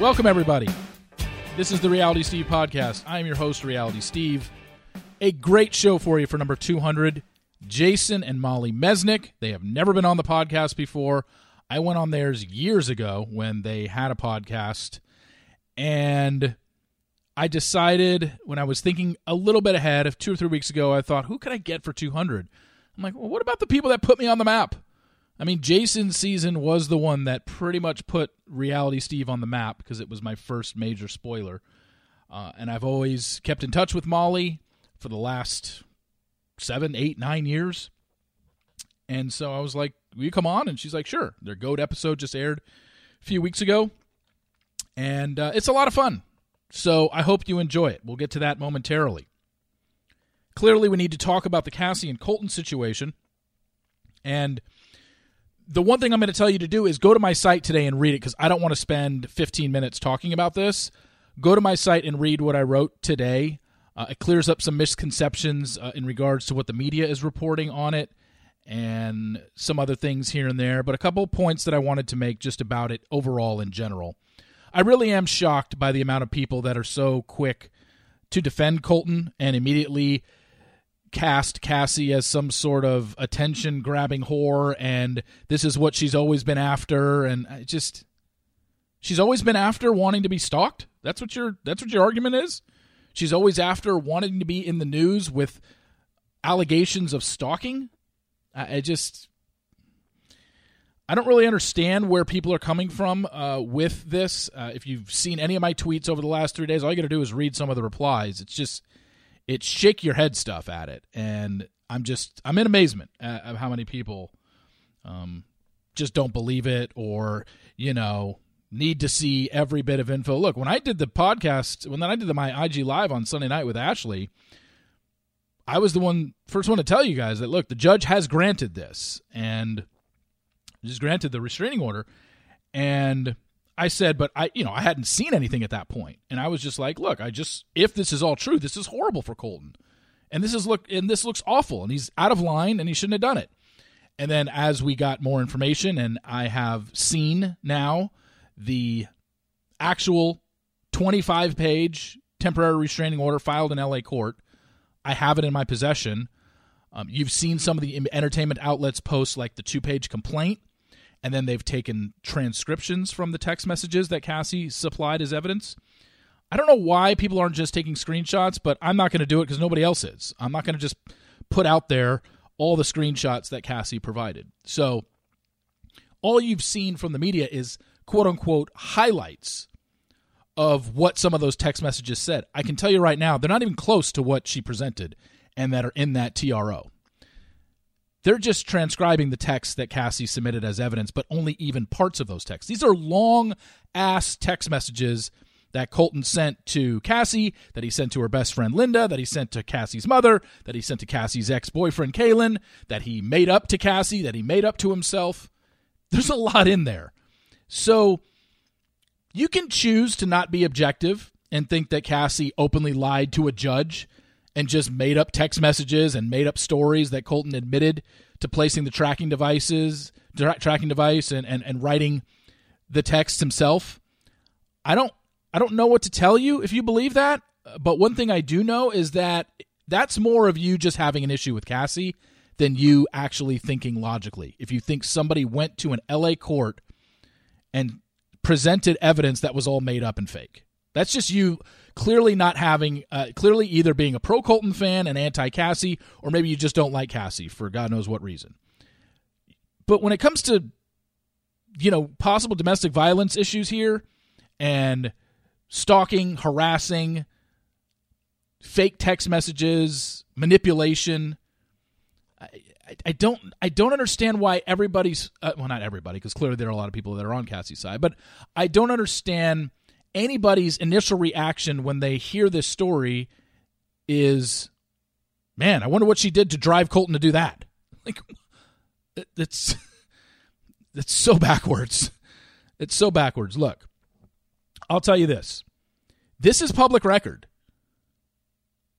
Welcome, everybody. This is the Reality Steve podcast. I am your host, Reality Steve. A great show for you for number 200. Jason and Molly Mesnick. They have never been on the podcast before. I went on theirs years ago when they had a podcast. And I decided when I was thinking a little bit ahead of two or three weeks ago, I thought, who could I get for 200? I'm like, well, what about the people that put me on the map? I mean, Jason's season was the one that pretty much put Reality Steve on the map because it was my first major spoiler. Uh, and I've always kept in touch with Molly for the last seven, eight, nine years. And so I was like, Will you come on? And she's like, Sure. Their GOAT episode just aired a few weeks ago. And uh, it's a lot of fun. So I hope you enjoy it. We'll get to that momentarily. Clearly, we need to talk about the Cassie and Colton situation. And the one thing I'm going to tell you to do is go to my site today and read it because I don't want to spend 15 minutes talking about this. Go to my site and read what I wrote today. Uh, it clears up some misconceptions uh, in regards to what the media is reporting on it and some other things here and there, but a couple points that I wanted to make just about it overall in general. I really am shocked by the amount of people that are so quick to defend Colton and immediately cast Cassie as some sort of attention grabbing whore and this is what she's always been after and I just she's always been after wanting to be stalked that's what your that's what your argument is she's always after wanting to be in the news with allegations of stalking I, I just I don't really understand where people are coming from uh, with this. Uh, if you've seen any of my tweets over the last three days, all you got to do is read some of the replies. It's just it's shake your head stuff at it, and I'm just I'm in amazement at, at how many people um, just don't believe it or you know need to see every bit of info. Look, when I did the podcast, when I did the, my IG live on Sunday night with Ashley, I was the one first one to tell you guys that look, the judge has granted this and just granted the restraining order, and I said, but I, you know, I hadn't seen anything at that point, and I was just like, look, I just if this is all true, this is horrible for Colton, and this is look, and this looks awful, and he's out of line, and he shouldn't have done it. And then as we got more information, and I have seen now the actual 25 page temporary restraining order filed in LA court, I have it in my possession. Um, you've seen some of the entertainment outlets post like the two page complaint and then they've taken transcriptions from the text messages that Cassie supplied as evidence. I don't know why people aren't just taking screenshots, but I'm not going to do it because nobody else is. I'm not going to just put out there all the screenshots that Cassie provided. So all you've seen from the media is quote unquote highlights of what some of those text messages said. I can tell you right now, they're not even close to what she presented and that are in that TRO. They're just transcribing the text that Cassie submitted as evidence, but only even parts of those texts. These are long ass text messages that Colton sent to Cassie, that he sent to her best friend Linda, that he sent to Cassie's mother, that he sent to Cassie's ex boyfriend Caelynn, that he made up to Cassie, that he made up to himself. There's a lot in there. So you can choose to not be objective and think that Cassie openly lied to a judge and just made up text messages and made up stories that Colton admitted to placing the tracking devices, tra- tracking device, and, and and writing the text himself. I don't I don't know what to tell you if you believe that, but one thing I do know is that that's more of you just having an issue with Cassie than you actually thinking logically. If you think somebody went to an LA court and presented evidence that was all made up and fake. That's just you clearly not having, uh, clearly either being a pro Colton fan and anti Cassie, or maybe you just don't like Cassie for God knows what reason. But when it comes to, you know, possible domestic violence issues here and stalking, harassing, fake text messages, manipulation, I, I don't I don't understand why everybody's uh, well not everybody because clearly there are a lot of people that are on Cassie's side, but I don't understand anybody's initial reaction when they hear this story is, man, I wonder what she did to drive Colton to do that. Like, that's that's so backwards. It's so backwards. Look, I'll tell you this. This is public record.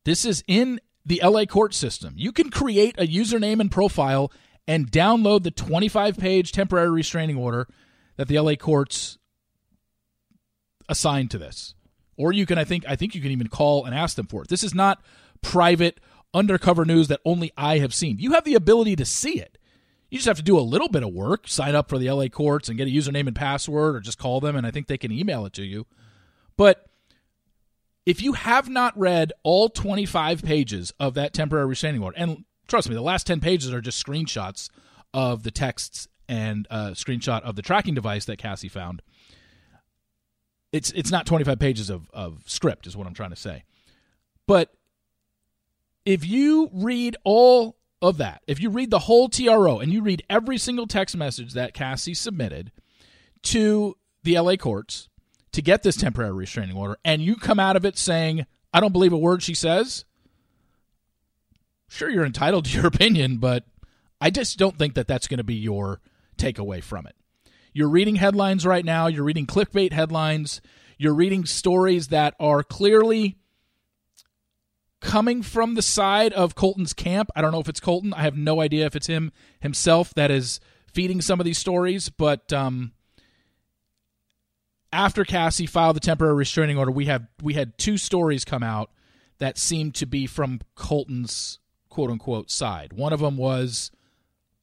This is in the LA court system. You can create a username and profile and download the 25 page temporary restraining order that the LA courts assigned to this. Or you can I think I think you can even call and ask them for it. This is not private undercover news that only I have seen. You have the ability to see it. You just have to do a little bit of work, sign up for the LA courts and get a username and password or just call them and I think they can email it to you. But if you have not read all 25 pages of that temporary restraining order, and trust me, the last 10 pages are just screenshots of the texts and a screenshot of the tracking device that Cassie found. It's it's not 25 pages of, of script, is what I'm trying to say. But if you read all of that, if you read the whole TRO and you read every single text message that Cassie submitted to the LA courts, to get this temporary restraining order and you come out of it saying, I don't believe a word she says, sure, you're entitled to your opinion, but I just don't think that that's going to be your takeaway from it. You're reading headlines right now, you're reading clickbait headlines, you're reading stories that are clearly coming from the side of Colton's camp. I don't know if it's Colton. I have no idea if it's him himself that is feeding some of these stories, but um, after Cassie filed the temporary restraining order, we have we had two stories come out that seemed to be from Colton's quote unquote side. One of them was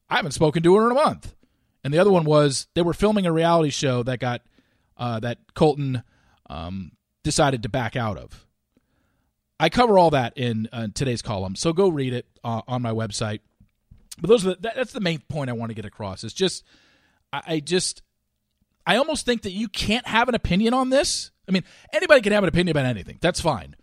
I haven't spoken to her in a month, and the other one was they were filming a reality show that got uh, that Colton um, decided to back out of. I cover all that in uh, today's column, so go read it uh, on my website. But those are the, that's the main point I want to get across. It's just I, I just I almost think that you can't have an opinion on this. I mean, anybody can have an opinion about anything. That's fine.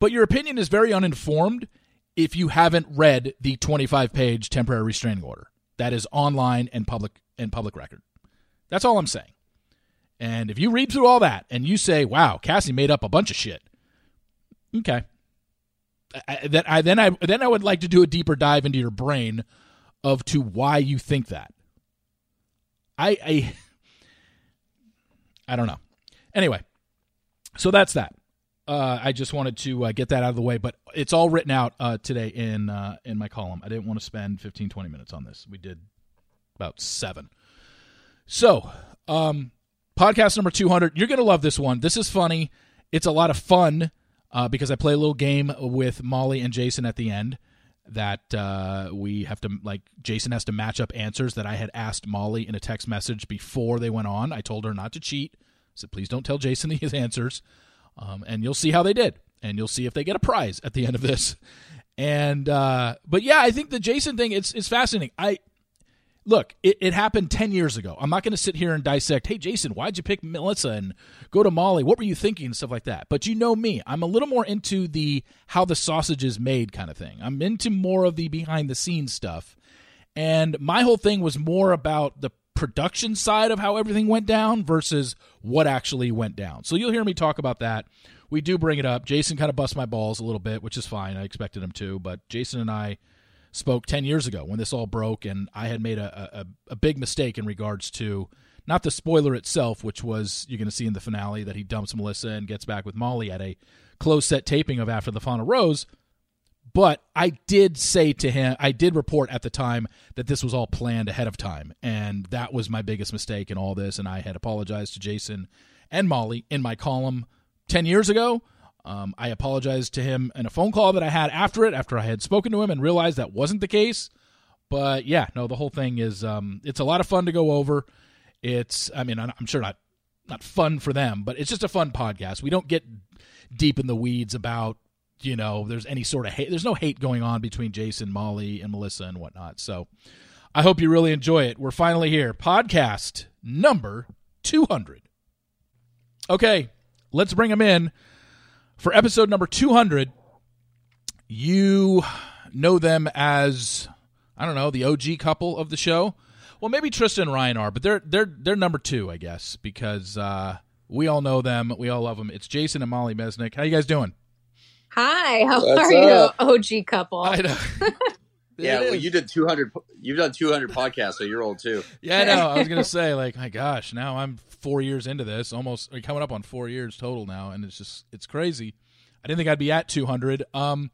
But your opinion is very uninformed if you haven't read the 25-page temporary restraining order. That is online and public and public record. That's all I'm saying. And if you read through all that and you say, "Wow, Cassie made up a bunch of shit," okay, I, then I then I then I would like to do a deeper dive into your brain of to why you think that. I I I don't know. Anyway, so that's that. Uh, I just wanted to uh, get that out of the way, but it's all written out uh, today in uh, in my column. I didn't want to spend 15, 20 minutes on this. We did about seven. So, um, podcast number 200. You're going to love this one. This is funny. It's a lot of fun uh, because I play a little game with Molly and Jason at the end that uh, we have to like Jason has to match up answers that I had asked Molly in a text message before they went on. I told her not to cheat. I said please don't tell Jason these answers, um, and you'll see how they did, and you'll see if they get a prize at the end of this. And uh, but yeah, I think the Jason thing it's it's fascinating. I look, it, it happened 10 years ago. I'm not going to sit here and dissect, hey, Jason, why'd you pick Melissa and go to Molly? What were you thinking and stuff like that? But you know me. I'm a little more into the how the sausage is made kind of thing. I'm into more of the behind the scenes stuff. And my whole thing was more about the production side of how everything went down versus what actually went down. So you'll hear me talk about that. We do bring it up. Jason kind of busts my balls a little bit, which is fine. I expected him to, but Jason and I spoke 10 years ago when this all broke, and I had made a, a, a big mistake in regards to not the spoiler itself, which was you're going to see in the finale that he dumps Melissa and gets back with Molly at a close set taping of After the Final Rose. But I did say to him, I did report at the time that this was all planned ahead of time. And that was my biggest mistake in all this. And I had apologized to Jason and Molly in my column 10 years ago. Um, I apologized to him in a phone call that I had after it, after I had spoken to him and realized that wasn't the case. But yeah, no, the whole thing is um, it's a lot of fun to go over. It's, I mean, I'm sure not not fun for them, but it's just a fun podcast. We don't get deep in the weeds about you know there's any sort of hate. There's no hate going on between Jason, Molly, and Melissa and whatnot. So I hope you really enjoy it. We're finally here, podcast number 200. Okay, let's bring them in. For episode number 200, you know them as I don't know, the OG couple of the show. Well, maybe Trista and Ryan are, but they're they're they're number two, I guess, because uh, we all know them, we all love them. It's Jason and Molly Mesnick. How you guys doing? Hi, how What's are up? you, OG couple? I know. Yeah, well, you did 200. You've done 200 podcasts, so you're old too. Yeah, I know. I was gonna say, like, my gosh, now I'm four years into this, almost or coming up on four years total now, and it's just it's crazy. I didn't think I'd be at 200. Um,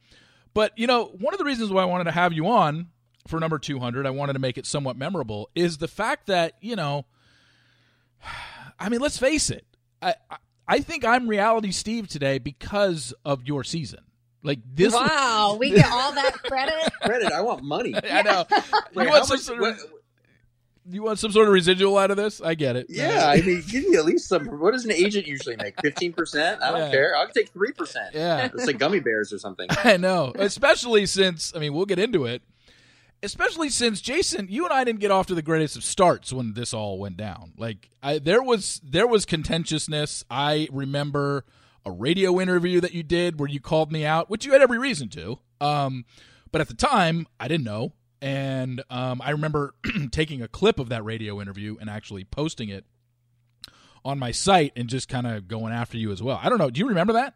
but you know, one of the reasons why I wanted to have you on for number 200, I wanted to make it somewhat memorable, is the fact that you know, I mean, let's face it, I I, I think I'm reality Steve today because of your season. Like this, wow, we get all that credit. Credit, I want money. I know. Wait, you want some much- sort what- of you want some sort of residual out of this? I get it. yeah, I mean, give me at least some. What does an agent usually make? 15 percent? I don't Yeah. care. I'll take three percent. yeah. It's like gummy bears or something. I know, especially since I mean we'll get into it. Especially since Jason, you and I didn't get off to the greatest of starts when this all went down. Like I, there was there was contentiousness. I remember a radio interview that you did where you called me out, which you had every reason to. Um, but at the time, I didn't know, and um, I remember taking a clip of that radio interview and actually posting it on my site and just kind of going after you as well. I don't know. Do you remember that?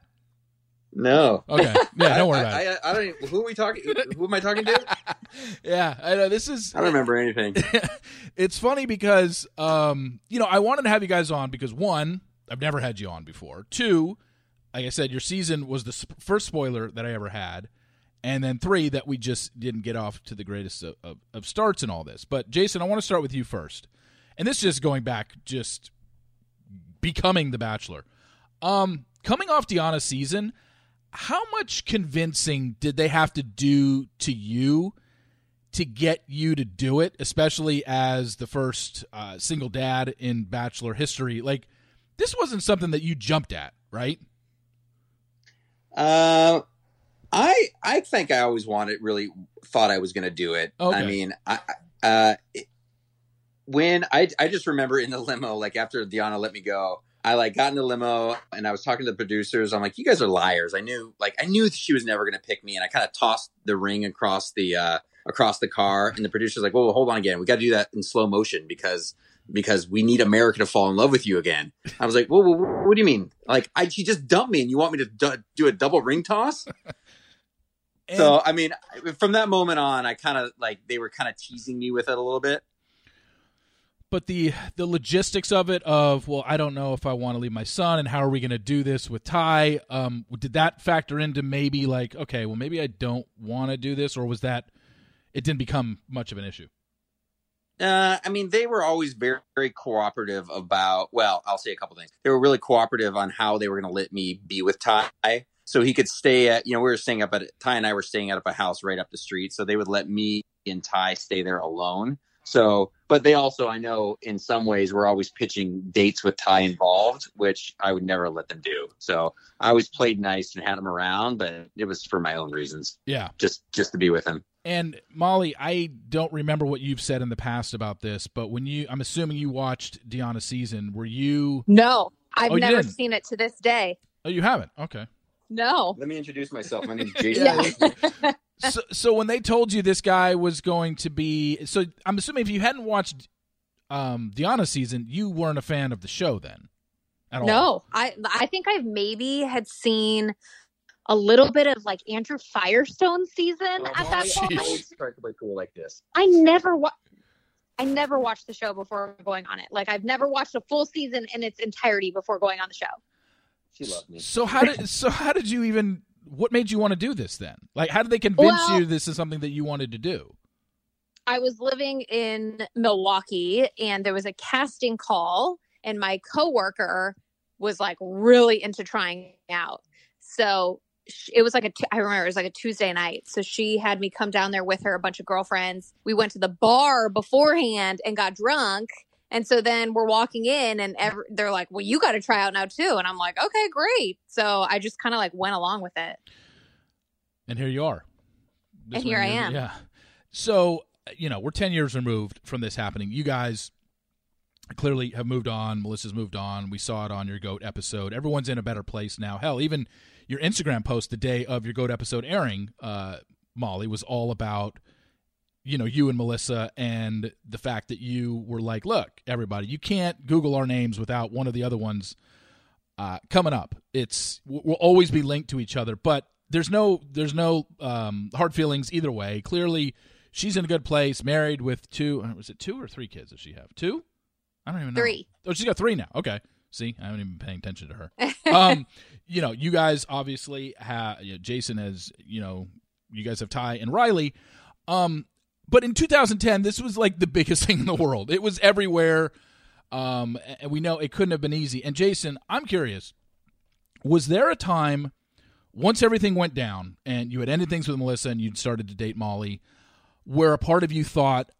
No. Okay, yeah, don't worry about I, it. I, I don't. Even, who are we talking? Who am I talking to? yeah, I know this is. I don't remember anything. it's funny because um, you know I wanted to have you guys on because one, I've never had you on before. Two, like I said, your season was the sp- first spoiler that I ever had, and then three that we just didn't get off to the greatest of, of, of starts and all this. But Jason, I want to start with you first, and this is just going back, just becoming the Bachelor. Um, coming off DeAnna's season, how much convincing did they have to do to you? to get you to do it, especially as the first uh, single dad in Bachelor history. Like, this wasn't something that you jumped at, right? Uh, I I think I always wanted, really thought I was going to do it. Okay. I mean, I uh, it- when I I just remember in the limo, like after DeAnna let me go, I like got in the limo and I was talking to the producers. I'm like, you guys are liars. I knew, like, I knew she was never going to pick me, and I kind of tossed the ring across the uh across the car, and the producers like, well, hold on again, we got to do that in slow motion because. Because we need America to fall in love with you again. I was like, "Well, well what do you mean? Like, I, she just dumped me, and you want me to do, do a double ring toss?" And, so I mean, from that moment on, I kind of like they were kind of teasing me with it a little bit. but the the logistics of it, of well, I don't know if I want to leave my son, and how are we going to do this with Ty? Um, did that factor into maybe like, okay, well, maybe I don't want to do this, or was that it didn't become much of an issue? Uh, I mean, they were always very, very cooperative about. Well, I'll say a couple things. They were really cooperative on how they were going to let me be with Ty, so he could stay at. You know, we were staying up at Ty and I were staying at a house right up the street, so they would let me and Ty stay there alone. So, but they also, I know, in some ways, were always pitching dates with Ty involved, which I would never let them do. So I always played nice and had him around, but it was for my own reasons, Yeah. just just to be with him. And Molly, I don't remember what you've said in the past about this, but when you, I'm assuming you watched DeAnna's season, were you? No, I've Oh, never seen it to this day. Oh, you haven't. Okay. No. Let me introduce myself. My name is Jason. Yeah. so, so when they told you this guy was going to be, so I'm assuming if you hadn't watched um DeAnna's season, you weren't a fan of the show then, at all. No, I I think I maybe had seen a little bit of like Andrew Firestone season at that Jeez. point. Try to play cool like this. I never wa- I never watched the show before going on it. Like I've never watched a full season in its entirety before going on the show. She loved me. So how did so how did you even? What made you want to do this then? Like, how did they convince Well- you this is something that you wanted to do? I was living in Milwaukee and there was a casting call and my coworker was like really into trying out. So it was like a I remember it was like a Tuesday night. So she had me come down there with her a bunch of girlfriends. We went to the bar beforehand and got drunk. And so then we're walking in and ev- they're like, "Well, you got to try out now too." And I'm like, "Okay, great." So I just kind of like went along with it. And here you are. And here I am. Yeah. So you know we're ten years removed from this happening. You guys clearly have moved on. Melissa's moved on. We saw it on your goat episode. Everyone's in a better place now. Hell, even your Instagram post the day of your goat episode airing, uh, Molly was all about you know, you and Melissa, and the fact that you were like, look, everybody, you can't Google our names without one of the other ones uh, coming up. It's we'll always be linked to each other, but there's no there's no um, hard feelings either way. Clearly, she's in a good place, married with two. uh, Was it two or three kids? Does she have two? I don't even know. Three. Oh, she's got three now. Okay. See, I haven't even been paying attention to her. um, you know, you guys obviously have you know, Jason has, you know, you guys have Ty and Riley. Um, but in 2010, this was like the biggest thing in the world. It was everywhere. Um, and we know it couldn't have been easy. And Jason, I'm curious, was there a time once everything went down and you had ended things with Melissa and you'd started to date Molly, where a part of you thought,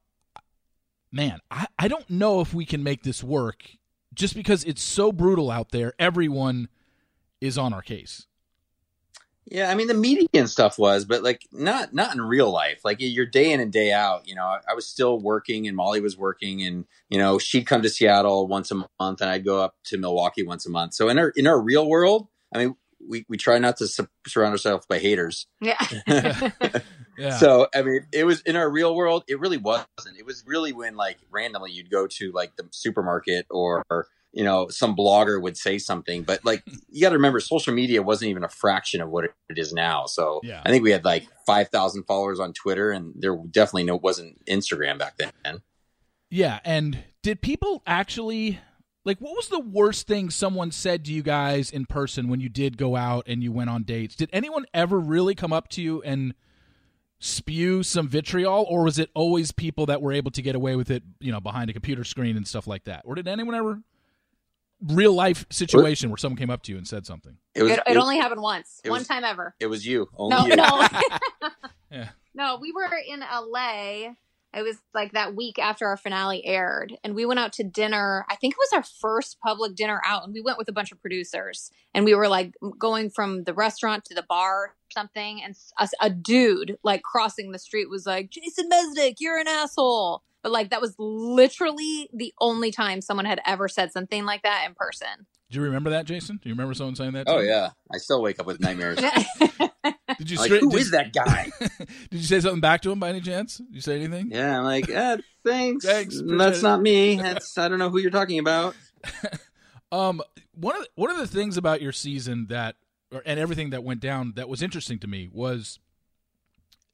man, I, I don't know if we can make this work just because it's so brutal out there. Everyone is on our case. Yeah, I mean the media and stuff was, but like not not in real life. Like you're day in and day out. You know, I, I was still working, and Molly was working, and you know she'd come to Seattle once a month, and I'd go up to Milwaukee once a month. So in our in our real world, I mean, we we try not to su- surround ourselves by haters. Yeah. Yeah. So I mean, it was in our real world. It really wasn't. It was really when like randomly you'd go to like the supermarket or you know some blogger would say something. But like you got to remember, social media wasn't even a fraction of what it is now. So Yeah. I think we had like five thousand followers on Twitter, and there definitely no wasn't Instagram back then. Yeah, and did people actually like what was the worst thing someone said to you guys in person when you did go out and you went on dates? Did anyone ever really come up to you and spew some vitriol or was it always people that were able to get away with it, you know, behind a computer screen and stuff like that? Or did anyone ever real life situation where someone came up to you and said something? It was It, it only happened once. One was- time ever. it was you only No, you. no. Yeah. No, we were in LA. It was like that week after our finale aired, and we went out to dinner. I think it was our first public dinner out, and we went with a bunch of producers. And we were like going from the restaurant to the bar something, and a, a dude like crossing the street was like, "Jason Mesnick, you're an asshole." But like that was literally the only time someone had ever said something like that in person. Do you remember that, Jason? Do you remember someone saying that? to Oh you? yeah, I still wake up with nightmares. Did you like, straight- who did, is that guy? did you say something back to him by any chance? Did you say anything? Yeah, I'm like, eh, thanks. Thanks, That's it. not me. That's I don't know who you're talking about. Um, one of the, one of the things about your season that, or, and everything that went down that was interesting to me was,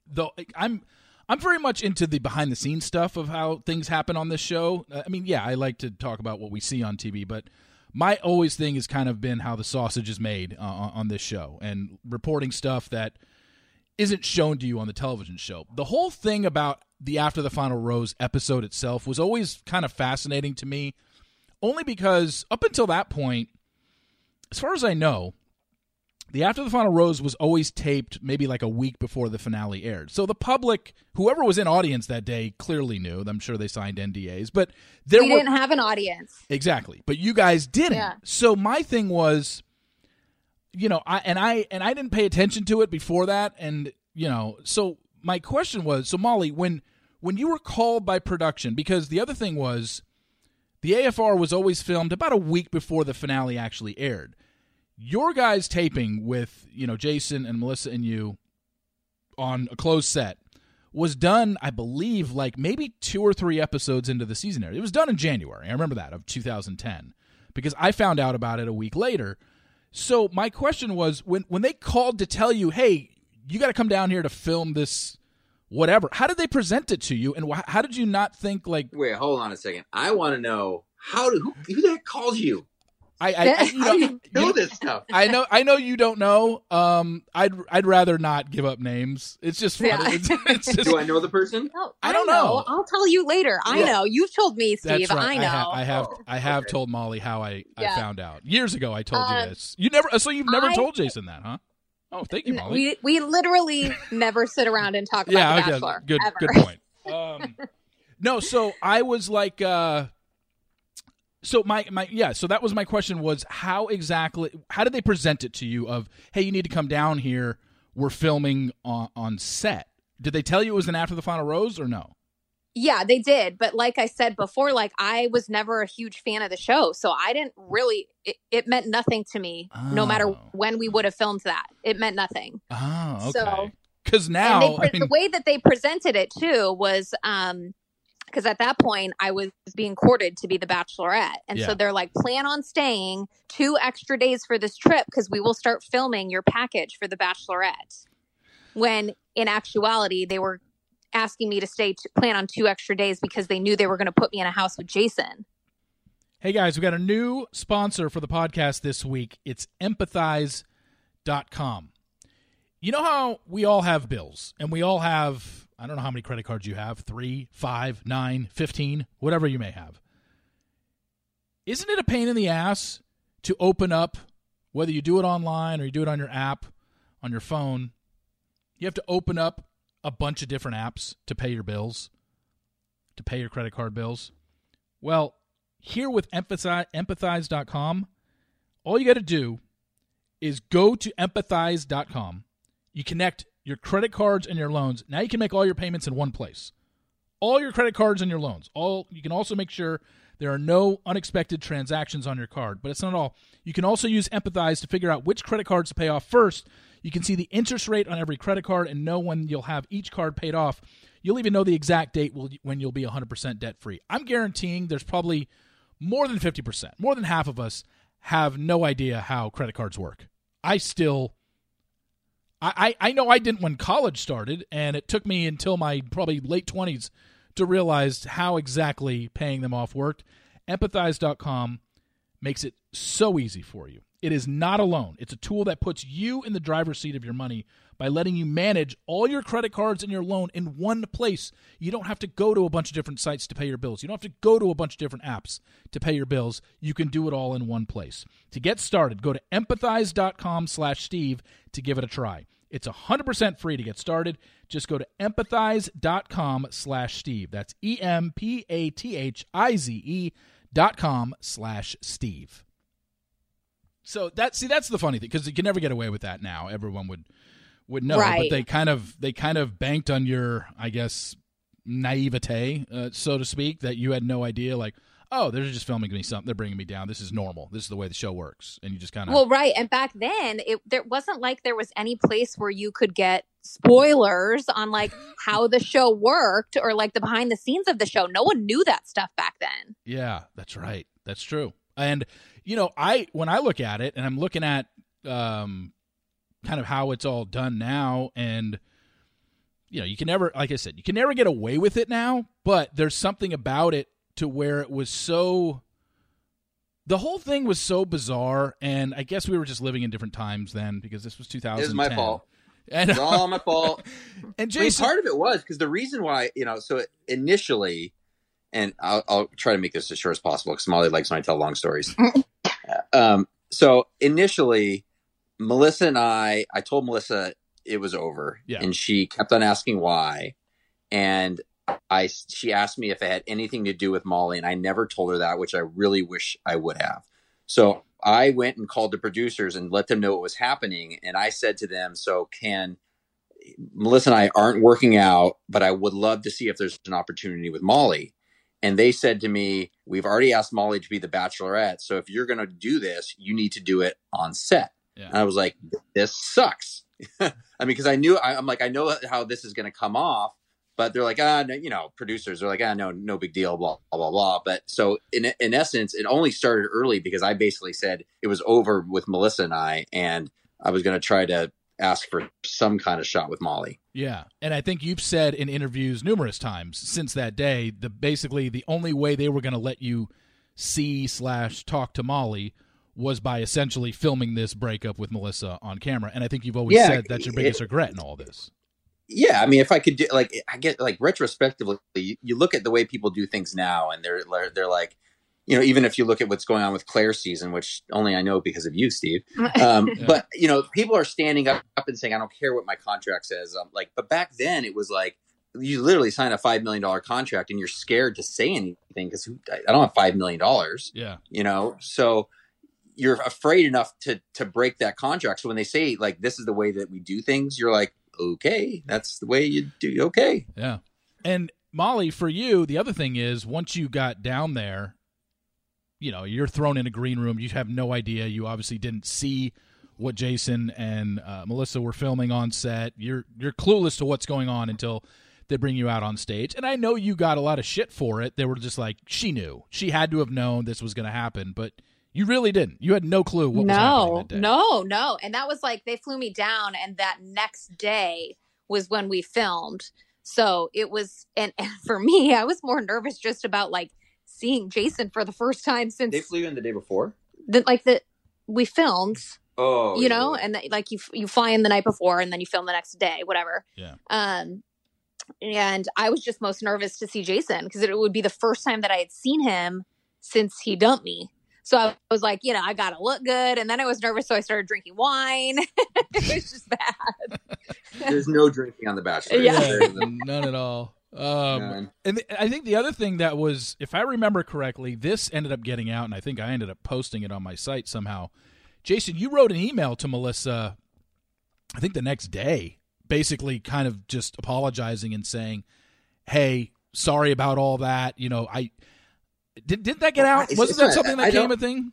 though I'm I'm very much into the behind the scenes stuff of how things happen on this show. Uh, I mean, yeah, I like to talk about what we see on TV, but my always thing has kind of been how the sausage is made uh, on on this show and reporting stuff that isn't shown to you on the television show. The whole thing about the After the Final Rose episode itself was always kind of fascinating to me, only because up until that point, as far as I know, the After the Final Rose was always taped maybe like a week before the finale aired. So the public, whoever was in audience that day, clearly knew. I'm sure they signed NDAs, but there we were didn't have an audience. Exactly. But you guys didn't. Yeah. So my thing was you know, I and I and I didn't pay attention to it before that and you know, so my question was, so Molly, when when you were called by production because the other thing was the AFR was always filmed about a week before the finale actually aired. Your guys taping with, you know, Jason and Melissa and you on a closed set was done, I believe, like maybe two or three episodes into the season. It was done in January. I remember that of 2010 because I found out about it a week later. So my question was when when they called to tell you, "Hey, you got to come down here to film this whatever." How did they present it to you and wh- how did you not think like Wait, hold on a second. I want to know how do who, who heck calls you? I I, I you How know, you know you know- this stuff? I know I know you don't know. Um I'd I'd rather not give up names. It's just fun. Yeah. It's, it's just Do I know the person? No, I don't know. I'll tell you later. I Yeah. know. You've told me, Steve. That's right. I know. ha- I have. Oh, I have okay. told Molly how I, I found out years ago. I told you Um, this. You never. So you've never I- told Jason that, huh? Oh, thank you, Molly. we we literally never sit around and talk about yeah. the Okay. Bachelor. Good. ever. Good point. Um, no. So I was like. uh so my my yeah so that was my question was how exactly how did they present it to you of hey you need to come down here we're filming on on set did they tell you it was an after the final rose or no Yeah, they did. But like I said before, like I was never a huge fan of the show. So I didn't really, it, it meant nothing to me no matter Oh. when we would have filmed that. It meant nothing. oh okay So- Because now, and they, I mean, the way that they presented it too was um because at that point I was being courted to be the bachelorette. And Yeah. so they're like, plan on staying two extra days for this trip because we will start filming your package for the bachelorette. When in actuality, they were asking me to stay to plan on two extra days because they knew they were going to put me in a house with Jason. Hey guys, we got a new sponsor for the podcast this week. It's empathize.com. You know how we all have bills and we all have, I don't know how many credit cards you have three, five, nine, 15, whatever you may have. Isn't it a pain in the ass to open up, whether you do it online or you do it on your app, on your phone? You have to open up a bunch of different apps to pay your bills, to pay your credit card bills. Well, here with empathize, empathize.com, all you got to do is go to empathize.com. You connect your credit cards and your loans. Now you can make all your payments in one place. All your credit cards and your loans. All you can also make sure there are no unexpected transactions on your card. But it's not all. You can also use Empathize to figure out which credit cards to pay off first. You can see the interest rate on every credit card and know when you'll have each card paid off. You'll even know the exact date when you'll be 100% debt free. I'm guaranteeing there's probably more than 50%, more than half of us have no idea how credit cards work. I still I, I know I didn't when college started, and it took me until my probably late 20s to realize how exactly paying them off worked. Empathize.com makes it so easy for you. It is not a loan. It's a tool that puts you in the driver's seat of your money by letting you manage all your credit cards and your loan in one place. You don't have to go to a bunch of different sites to pay your bills. You don't have to go to a bunch of different apps to pay your bills. You can do it all in one place. To get started, go to empathize.com slash Steve to give it a try. It's 100% free to get started. Just go to empathize.com slash Steve. That's E-M-P-A-T-H-I-Z-E dot com slash Steve. So that see that's the funny thing because you can never get away with that now. Everyone would would know, but they kind of they kind of banked on your I guess naivete, uh, so to speak, that you had no idea. Like, oh, they're just filming me something. They're bringing me down. This is normal. This is the way the show works, and you just kind of Well, right. And back then, it there wasn't like there was any place where you could get spoilers on like how the show worked or like the behind the scenes of the show. No one knew that stuff back then. Yeah, that's right. That's true. And you know, I when I look at it and I'm looking at um kind of how it's all done now and you know, you can never like I said, you can never get away with it now, but there's something about it to where it was so the whole thing was so bizarre and I guess we were just living in different times then because this was 2010. It was my fault. And, It's all my fault. and I mean, part of it was because the reason why, you know, so initially, and I'll, I'll try to make this as short as possible because Molly likes when I tell long stories. um, so initially, Melissa and I, I told Melissa it was over, Yeah. and she kept on asking why, and I she asked me if it had anything to do with Molly, and I never told her that, which I really wish I would have. So I went and called the producers and let them know what was happening, and I said to them, "So can." Melissa and I aren't working out, but I would love to see if there's an opportunity with Molly. And they said to me, We've already asked Molly to be the bachelorette. So if you're going to do this, you need to do it on set. Yeah. And I was like, This sucks. I mean, because I knew, I, I'm like, I know how this is going to come off, but they're like, ah, no, you know, producers are like, ah, no, no big deal, blah, blah, blah, blah. But so in, in essence, it only started early because I basically said it was over with Melissa and I, and I was going to try to ask for some kind of shot with Molly. Yeah, and I think you've said in interviews numerous times since that day, the basically the only way they were going to let you see slash talk to Molly was by essentially filming this breakup with Melissa on camera. And I think you've always Yeah, said that's your it- biggest regret in all this. yeah i mean if i could do like i get like retrospectively you, you look at the way people do things now and they're- they're like you know even if you look at what's going on with claire's season which only i know because of you steve. Um, Yeah. but you know people are standing up, up and saying i don't care what my contract says. Um, like but back then it was like you literally sign a five million dollar contract and you're scared to say anything because i don't have five million dollars Yeah, you know? So you're afraid enough to to break that contract. So when they say like this is the way that we do things you're like okay that's the way you do okay. Yeah. And Molly, for you, the other thing is once you got down there, you know, you're thrown in a green room. You have no idea. You obviously didn't see what Jason and uh, Melissa were filming on set. You're you're clueless to what's going on until they bring you out on stage. And I know you got a lot of shit for it. They were just like, she knew. She had to have known this was going to happen, but you really didn't. You had no clue what was happening no no no and that was like they flew me down and that next day was when we filmed so it was and, and for me i was more nervous just about like seeing jason for the first time since They flew in the day before. the, like the we filmed Oh, you know and the, like you you fly in the night before and then you film the next day whatever Yeah. um and i was just most nervous to see jason because it would be the first time that i had seen him since he dumped me so i was like you know i gotta look good and then i was nervous so i started drinking wine it was just bad there's no drinking on the Bachelor. Yeah. There isn't. none at all. Um, and th- I think the other thing that was, if I remember correctly, this ended up getting out, and I think I ended up posting it on my site somehow. Jason, you wrote an email to Melissa, I think the next day, basically kind of just apologizing and saying, "Hey, sorry about all that. You know, I did. Did that get out? Wasn't that something that became don't- a thing?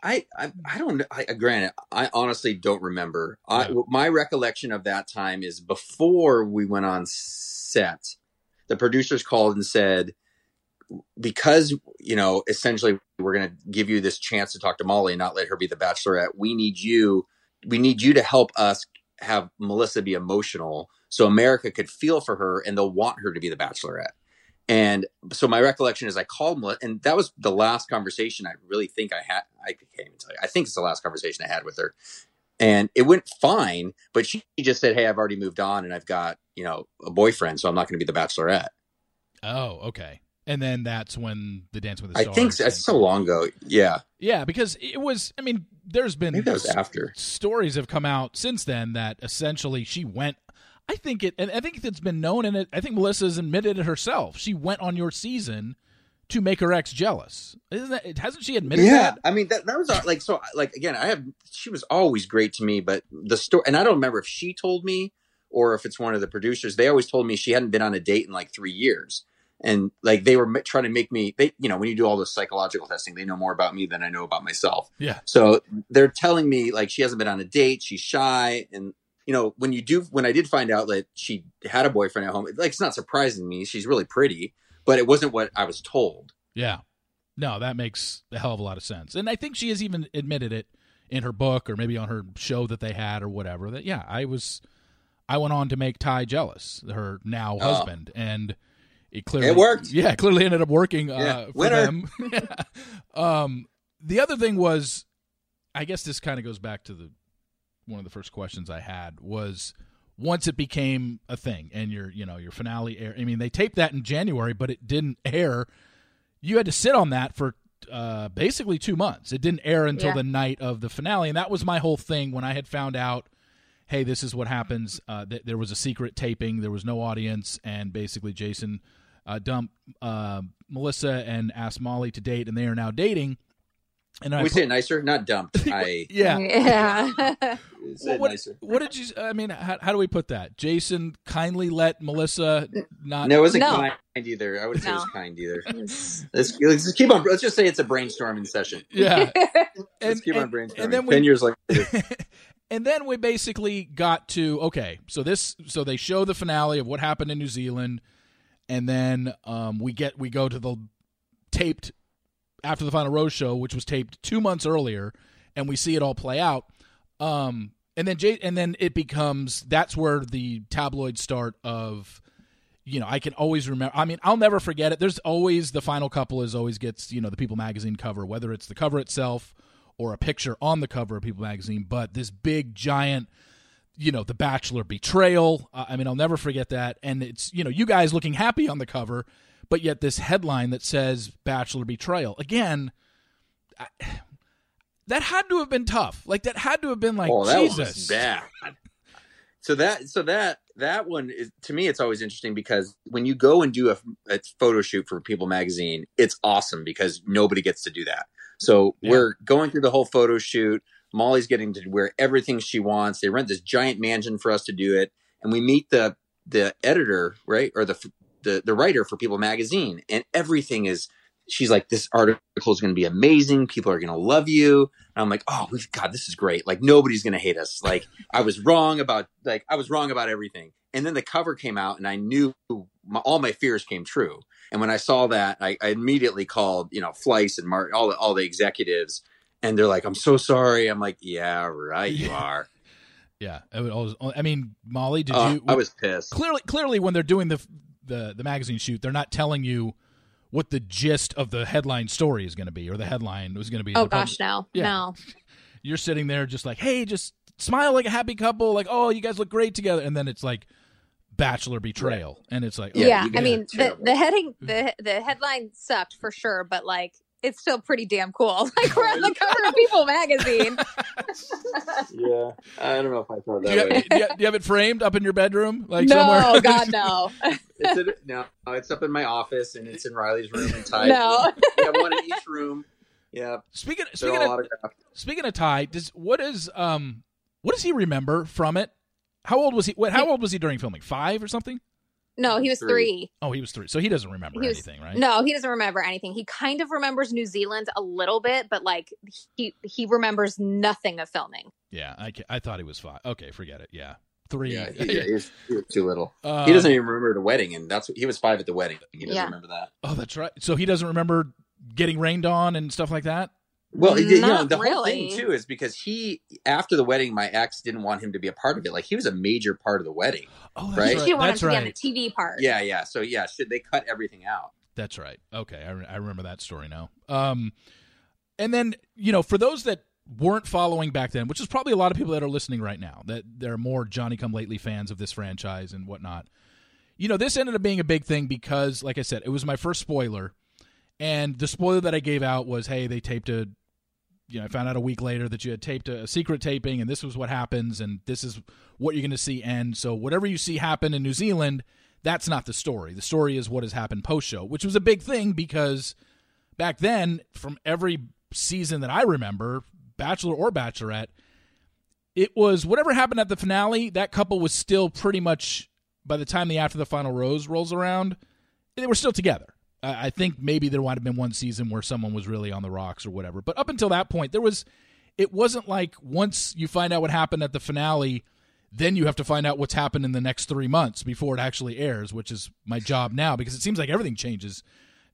I, I I don't. I, granted, I honestly don't remember. I, my recollection of that time is before we went on set. The producers called and said, because you know, essentially, we're going to give you this chance to talk to Molly and not let her be the Bachelorette. We need you. We need you to help us have Melissa be emotional, so America could feel for her and they'll want her to be the Bachelorette. And so my recollection is I called Melissa, and that was the last conversation I really think I had. I can't even tell you. I think it's the last conversation I had with her, and it went fine. But she just said, "Hey, I've already moved on, and I've got you know a boyfriend, so I'm not going to be the Bachelorette." Oh, okay. And then that's when the Dance with the Stars. I think so, it's so long ago. Yeah, Yeah, because it was. I mean, there's been maybe that was after. stories have come out since then that essentially she went. I think it, and I think it's been known, and it, I think Melissa's admitted it herself. She went on your season to make her ex jealous. Isn't that? Hasn't she admitted Yeah, that? I mean that that was uh, like so. Like again, I have she was always great to me, but the story, and I don't remember if she told me or if it's one of the producers. They always told me she hadn't been on a date in like three years, and like they were trying to make me. They, you know, when you do all this psychological testing, they know more about me than I know about myself. Yeah. So they're telling me like she hasn't been on a date, she's shy, and you know when you do when I did find out that she had a boyfriend at home, like it's not surprising me. She's really pretty, but it wasn't what I was told. Yeah. No, that makes a hell of a lot of sense, and I think she has even admitted it in her book or maybe on her show that they had or whatever. That yeah, I was, I went on to make Tye jealous, her now Oh. husband, and it clearly It worked. Yeah, it clearly ended up working uh, Yeah, for winner. them. um, the other thing was, I guess this kind of goes back to the one of the first questions I had was once it became a thing and your you know your finale air. I mean, they taped that in January, but it didn't air. You had to sit on that for uh, basically two months. It didn't air until Yeah. the night of the finale, and that was my whole thing when I had found out. Hey, this is what happens. Uh, th- there was a secret taping. There was no audience, and basically Jason uh, dumped uh, Melissa and asked Molly to date, and they are now dating. And I we put- say it nicer, not dumped. I yeah. yeah say Well, what, nicer. what did you? I mean, how, how do we put that? Jason kindly let Melissa not. No, it wasn't No. kind either. I would say it was kind either. Let's, let's just keep on. Let's just say it's a brainstorming session. Yeah, Let's and, keep on brainstorming. and then Ten years later, and then we basically got to okay. So this, so they show the finale of what happened in New Zealand, and then um, we get we go to the taped after the final rose show, which was taped two months earlier, and we see it all play out. Um, and then Jay, and then it becomes that's where the tabloid start of, you know, I can always remember. I mean, I'll never forget it. There's always the final couple is always gets you know the People magazine cover, whether it's the cover itself or a picture on the cover of People magazine. But this big giant you know the bachelor betrayal uh, i mean i'll never forget that and it's you know you guys looking happy on the cover but yet this headline that says bachelor betrayal again I, that had to have been tough like that had to have been like oh, that jesus was bad. So that, so that, that one is to me. It's always interesting because when you go and do a, a photo shoot for People Magazine, it's awesome because nobody gets to do that. So Yeah. we're going through the whole photo shoot. Molly's getting to wear everything she wants. They rent this giant mansion for us to do it, and we meet the the editor, right, or the the the writer for People Magazine, and everything is she's like, this article is going to be amazing. People are going to love you. And I'm like, oh, we've God, this is great. Like nobody's going to hate us. Like I was wrong about like I was wrong about everything. And then the cover came out, and I knew my, all my fears came true. And when I saw that, I, I immediately called, you know, Fleiss and Mark, all the, all the executives, and they're like, "I'm so sorry." I'm like, "Yeah, right, you are." Yeah, I, was, I mean, Molly, did Uh, you? I was pissed. clearly clearly when they're doing the the the magazine shoot, they're not telling you what the gist of the headline story is going to be or the headline was going to be. Oh The pub- gosh, no, Yeah. no. You're sitting there just like, "Hey, just smile like a happy couple." Like, "Oh, you guys look great together." And then it's like bachelor betrayal and it's like, Yeah, Yeah, I mean the the heading the the headline sucked for sure, but like it's still pretty damn cool. Like we're on the cover of People magazine. yeah, I don't know if I thought do that you, have, way. do you have- do you have it framed up in your bedroom like no, somewhere? God, no, It's in, no, it's up in my office, and it's in Riley's room and Ty's no. We have one in each room. Yeah, speaking speaking of, autographed. speaking of Ty, does what is um what does he remember from it? How old was he? What, how old was he during filming? Five or something? No, he was Three. three. Oh, he was three, so he doesn't remember He was- anything, right? No, he doesn't remember anything. He kind of remembers New Zealand a little bit, but like he he remembers nothing of filming. Yeah, I, I thought he was five. Okay, forget it. Yeah, three. Yeah, he, yeah, he, was, he was too little. Uh, he doesn't even remember the wedding, and that's he was five at the wedding. He doesn't Yeah. remember that. Oh, that's right. So he doesn't remember getting rained on and stuff like that. Well, he did- you know, Not the whole thing too is because he, after the wedding, my ex didn't want him to be a part of it. Like he was a major part of the wedding. Oh, that's Right? She right. didn't want him That's to be on right. the TV part. Yeah, yeah. So yeah, should they cut everything out? That's right. Okay, I, re- I remember that story now. Um, and then you know, for those that weren't following back then, which is probably a lot of people that are listening right now, that there are more Johnny Come Lately fans of this franchise and whatnot. You know, this ended up being a big thing because, like I said, it was my first spoiler, and the spoiler that I gave out was, "Hey, they taped a." You know, I found out a week later that you had taped a, a secret taping, and this was what happens, and this is what you're going to see end. So whatever you see happen in New Zealand, that's not the story. The story is what has happened post show, which was a big thing because back then, from every season that I remember, Bachelor or Bachelorette, it was whatever happened at the finale. That couple was still pretty much by the time the after the final rose rolls around, they were still together. I think maybe there might have been one season where someone was really on the rocks or whatever, but up until that point, there was. It wasn't like once you find out what happened at the finale, then you have to find out what's happened in the next three months before it actually airs, which is my job now because it seems like everything changes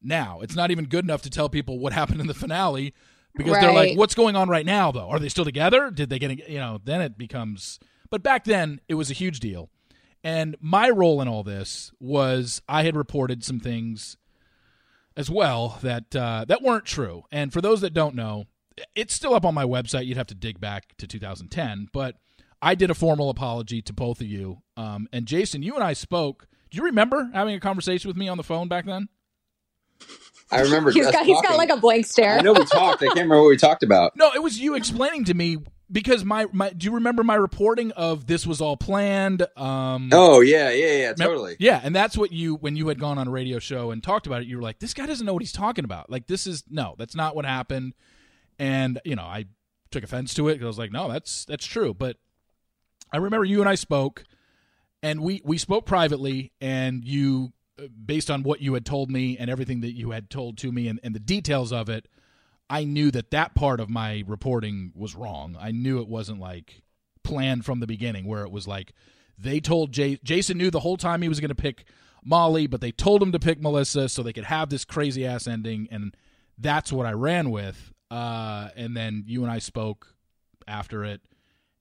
now. It's not even good enough to tell people what happened in the finale because they're like, what's going on right now, though? Are they still together? Did they get, you know, then it becomes. But back then, it was a huge deal. And my role in all this was I had reported some things as well that uh, that weren't true. And for those that don't know, it's still up on my website. You'd have to dig back to 2010, but I did a formal apology to both of you. Um, and Jason, you and I spoke. Do you remember having a conversation with me on the phone back then? I remember. He's us got he's got like a blank stare. I know we talked. I can't remember what we talked about. No, it was you explaining to me because my, my do you remember my reporting of this was all planned? Um, Oh yeah, yeah, yeah, totally. Yeah, and that's what you when you had gone on a radio show and talked about it, you were like, "This guy doesn't know what he's talking about. Like, this is no, that's not what happened." And you know, I took offense to it because I was like, "No, that's that's true." But I remember you and I spoke, and we we spoke privately, and you, uh, based on what you had told me and everything that you had told to me and, and the details of it, I knew that that part of my reporting was wrong. I knew it wasn't like planned from the beginning, where it was like they told Jay, Jason knew the whole time he was going to pick Molly, but they told him to pick Melissa so they could have this crazy ass ending, and that's what I ran with. Uh, and then you and I spoke after it,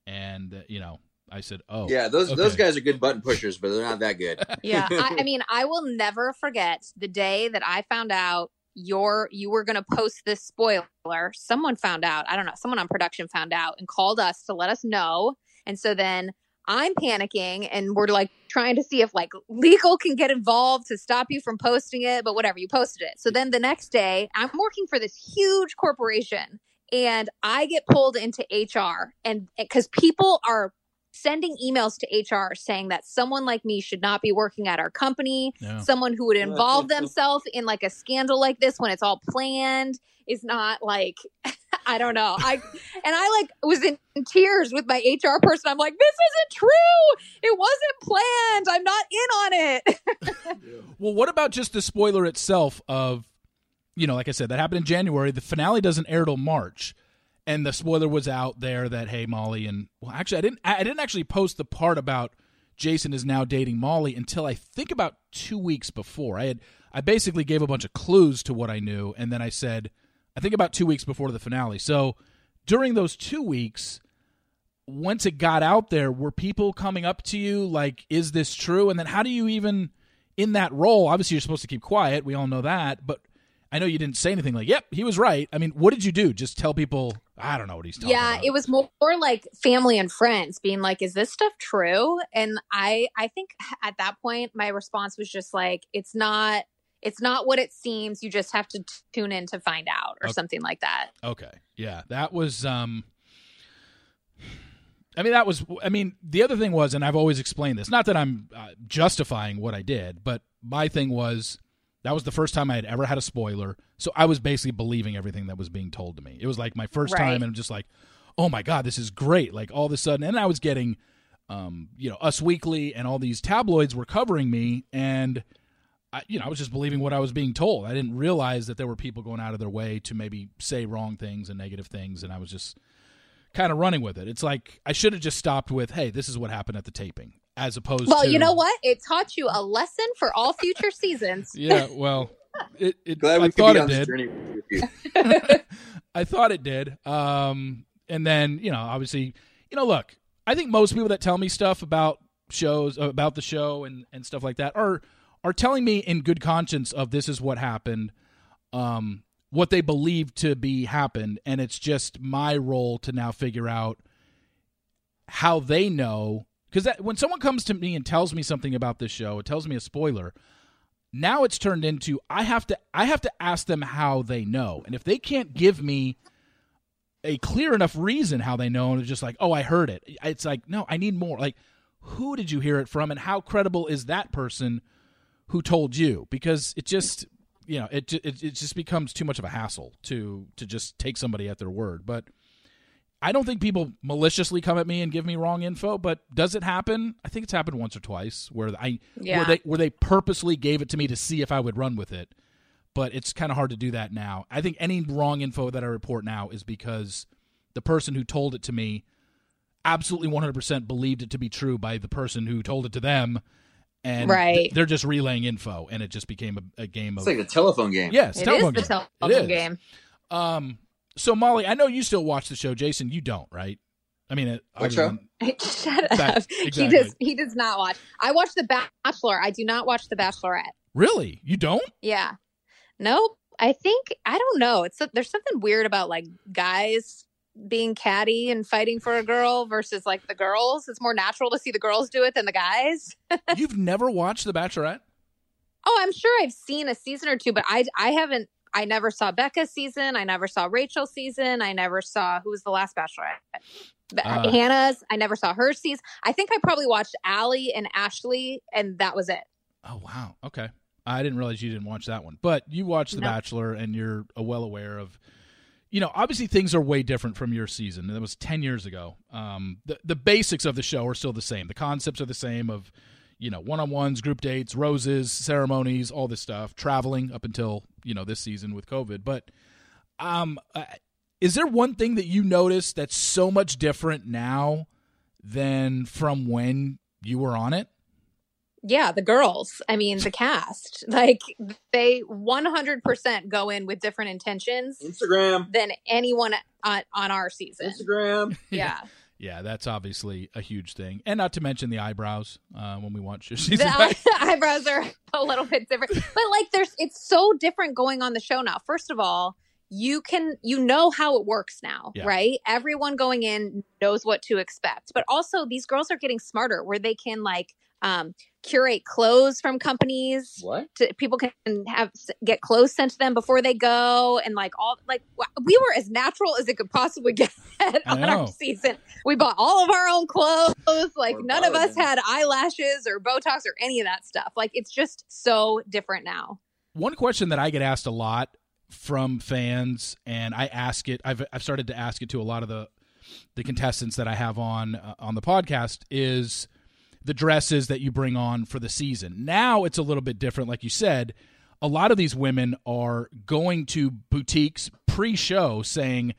and uh, you know, I said, "Oh, Yeah, those okay. those guys are good button pushers, but they're not that good. Yeah, I, I mean, I will never forget the day that I found out your you were going to post this spoiler. Someone found out. I don't know. Someone on production found out and called us to let us know. And so then I'm panicking, and we're like trying to see if like legal can get involved to stop you from posting it. But whatever, you posted it. So then the next day, I'm working for this huge corporation, and I get pulled into HR, and because people are sending emails to HR saying that someone like me should not be working at our company. Yeah. Someone who would involve themselves in like a scandal like this when it's all planned is not like I don't know. I and I like was in tears with my HR person. I'm like, this isn't true. It wasn't planned. I'm not in on it. Well, what about just the spoiler itself of you know, like I said, that happened in January. The finale doesn't air till March, and the spoiler was out there that hey, Molly and well, actually, I didn't I didn't actually post the part about Jason is now dating Molly until I think about two weeks before. I had I basically gave a bunch of clues to what I knew, and then I said I think about two weeks before the finale. So during those two weeks, once it got out there, were people coming up to you like, "Is this true?" And then how do you even in that role? Obviously, you're supposed to keep quiet. We all know that, but I know you didn't say anything like, "Yep, he was right." I mean, what did you do? Just tell people, "I don't know what he's talking yeah, about." it was more, more like family and friends being like, "Is this stuff true?" And I, I think at that point, my response was just like, "It's not." It's not what it seems. You just have to tune in to find out, or Okay. something like that. Okay. Yeah, that was um I mean that was I mean the other thing was and I've always explained this, not that I'm uh, justifying what I did, but my thing was that was the first time I had ever had a spoiler. So I was basically believing everything that was being told to me. It was like my first Right. time and I'm just like, "Oh my god, this is great." Like all of a sudden and I was getting um you know, Us Weekly and all these tabloids were covering me and I, you know, I was just believing what I was being told. I didn't realize that there were people going out of their way to maybe say wrong things and negative things, and I was just kind of running with it. It's like I should have just stopped with, "Hey, this is what happened at the taping," as opposed Well, to. Well, you know what? It taught you a lesson for all future seasons. Yeah, well, it. it Glad we I thought be it on did. journey with you. I thought it did. Um, and then you know, obviously, you know, look, I think most people that tell me stuff about shows about the show and and stuff like that are are telling me in good conscience of this is what happened, um, what they believe to be happened, and it's just my role to now figure out how they know because when someone comes to me and tells me something about this show, it tells me a spoiler. Now it's turned into I have to I have to ask them how they know, and if they can't give me a clear enough reason how they know, and it's just like, oh, I heard it. It's like, no, I need more. Like, who did you hear it from, and how credible is that person who told you? Because it just, you know, it it, it just becomes too much of a hassle to to just take somebody at their word. But I don't think people maliciously come at me and give me wrong info. But does it happen? I think it's happened once or twice where I Yeah. where they where they purposely gave it to me to see if I would run with it but it's kind of hard to do that now. I think any wrong info that I report now is because the person who told it to me absolutely 100% believed it to be true by the person who told it to them and Right. th- they're just relaying info and it just became a, a game It's of like a telephone game. yes It is telephone the game. telephone It is. game. um so molly i know you still watch the show jason you don't right i mean it, What show? than- Shut That- up. He does. He does not watch. I watch The Bachelor. I do not watch The Bachelorette. really you don't Yeah. Nope. I think I don't know. It's there's something weird about like guys being catty and fighting for a girl versus like the girls. It's more natural to see the girls do it than the guys. you've never watched the bachelorette Oh, I'm sure I've seen a season or two, but I I haven't. I never saw Becca's season. I never saw Rachel's season. I never saw who was the last Bachelorette. Uh. Hannah's. I never saw her season. I think I probably watched Ali and Ashley, and that was it. Oh wow. Okay. I didn't realize you didn't watch that one. But you watched The No. Bachelor and you're well aware of you know, obviously things are way different from your season. That was 10 years ago. Um the the basics of the show are still the same. The concepts are the same of you know, one-on-ones, group dates, roses, ceremonies, all this stuff, traveling up until, you know, this season with COVID. But um uh, is there one thing that you notice that's so much different now than from when you were on it? Yeah, the girls. I mean, the cast. Like they 100% go in with different intentions Instagram. than anyone on, on our season. Instagram. Yeah. Yeah, that's obviously a huge thing, and not to mention the eyebrows uh, when we watch your season. the eyebrows are a little bit different. But like there's it's so different going on the show now. First of all you can you know how it works now Yeah. right? Everyone going in knows what to expect. But also these girls are getting smarter where they can like um curate clothes from companies What? to, people can have get clothes sent to them before they go and like all like we were as natural as it could possibly get on our season we bought all of our own clothes like none of us them. had eyelashes or botox or any of that stuff like it's just so different now One question that I get asked a lot from fans, and I ask it. I've I've started to ask it to a lot of the the contestants that I have on uh, on the podcast is the dresses that you bring on for the season. Now it's a little bit different, like you said. a lot of these women are going to boutiques pre-show saying,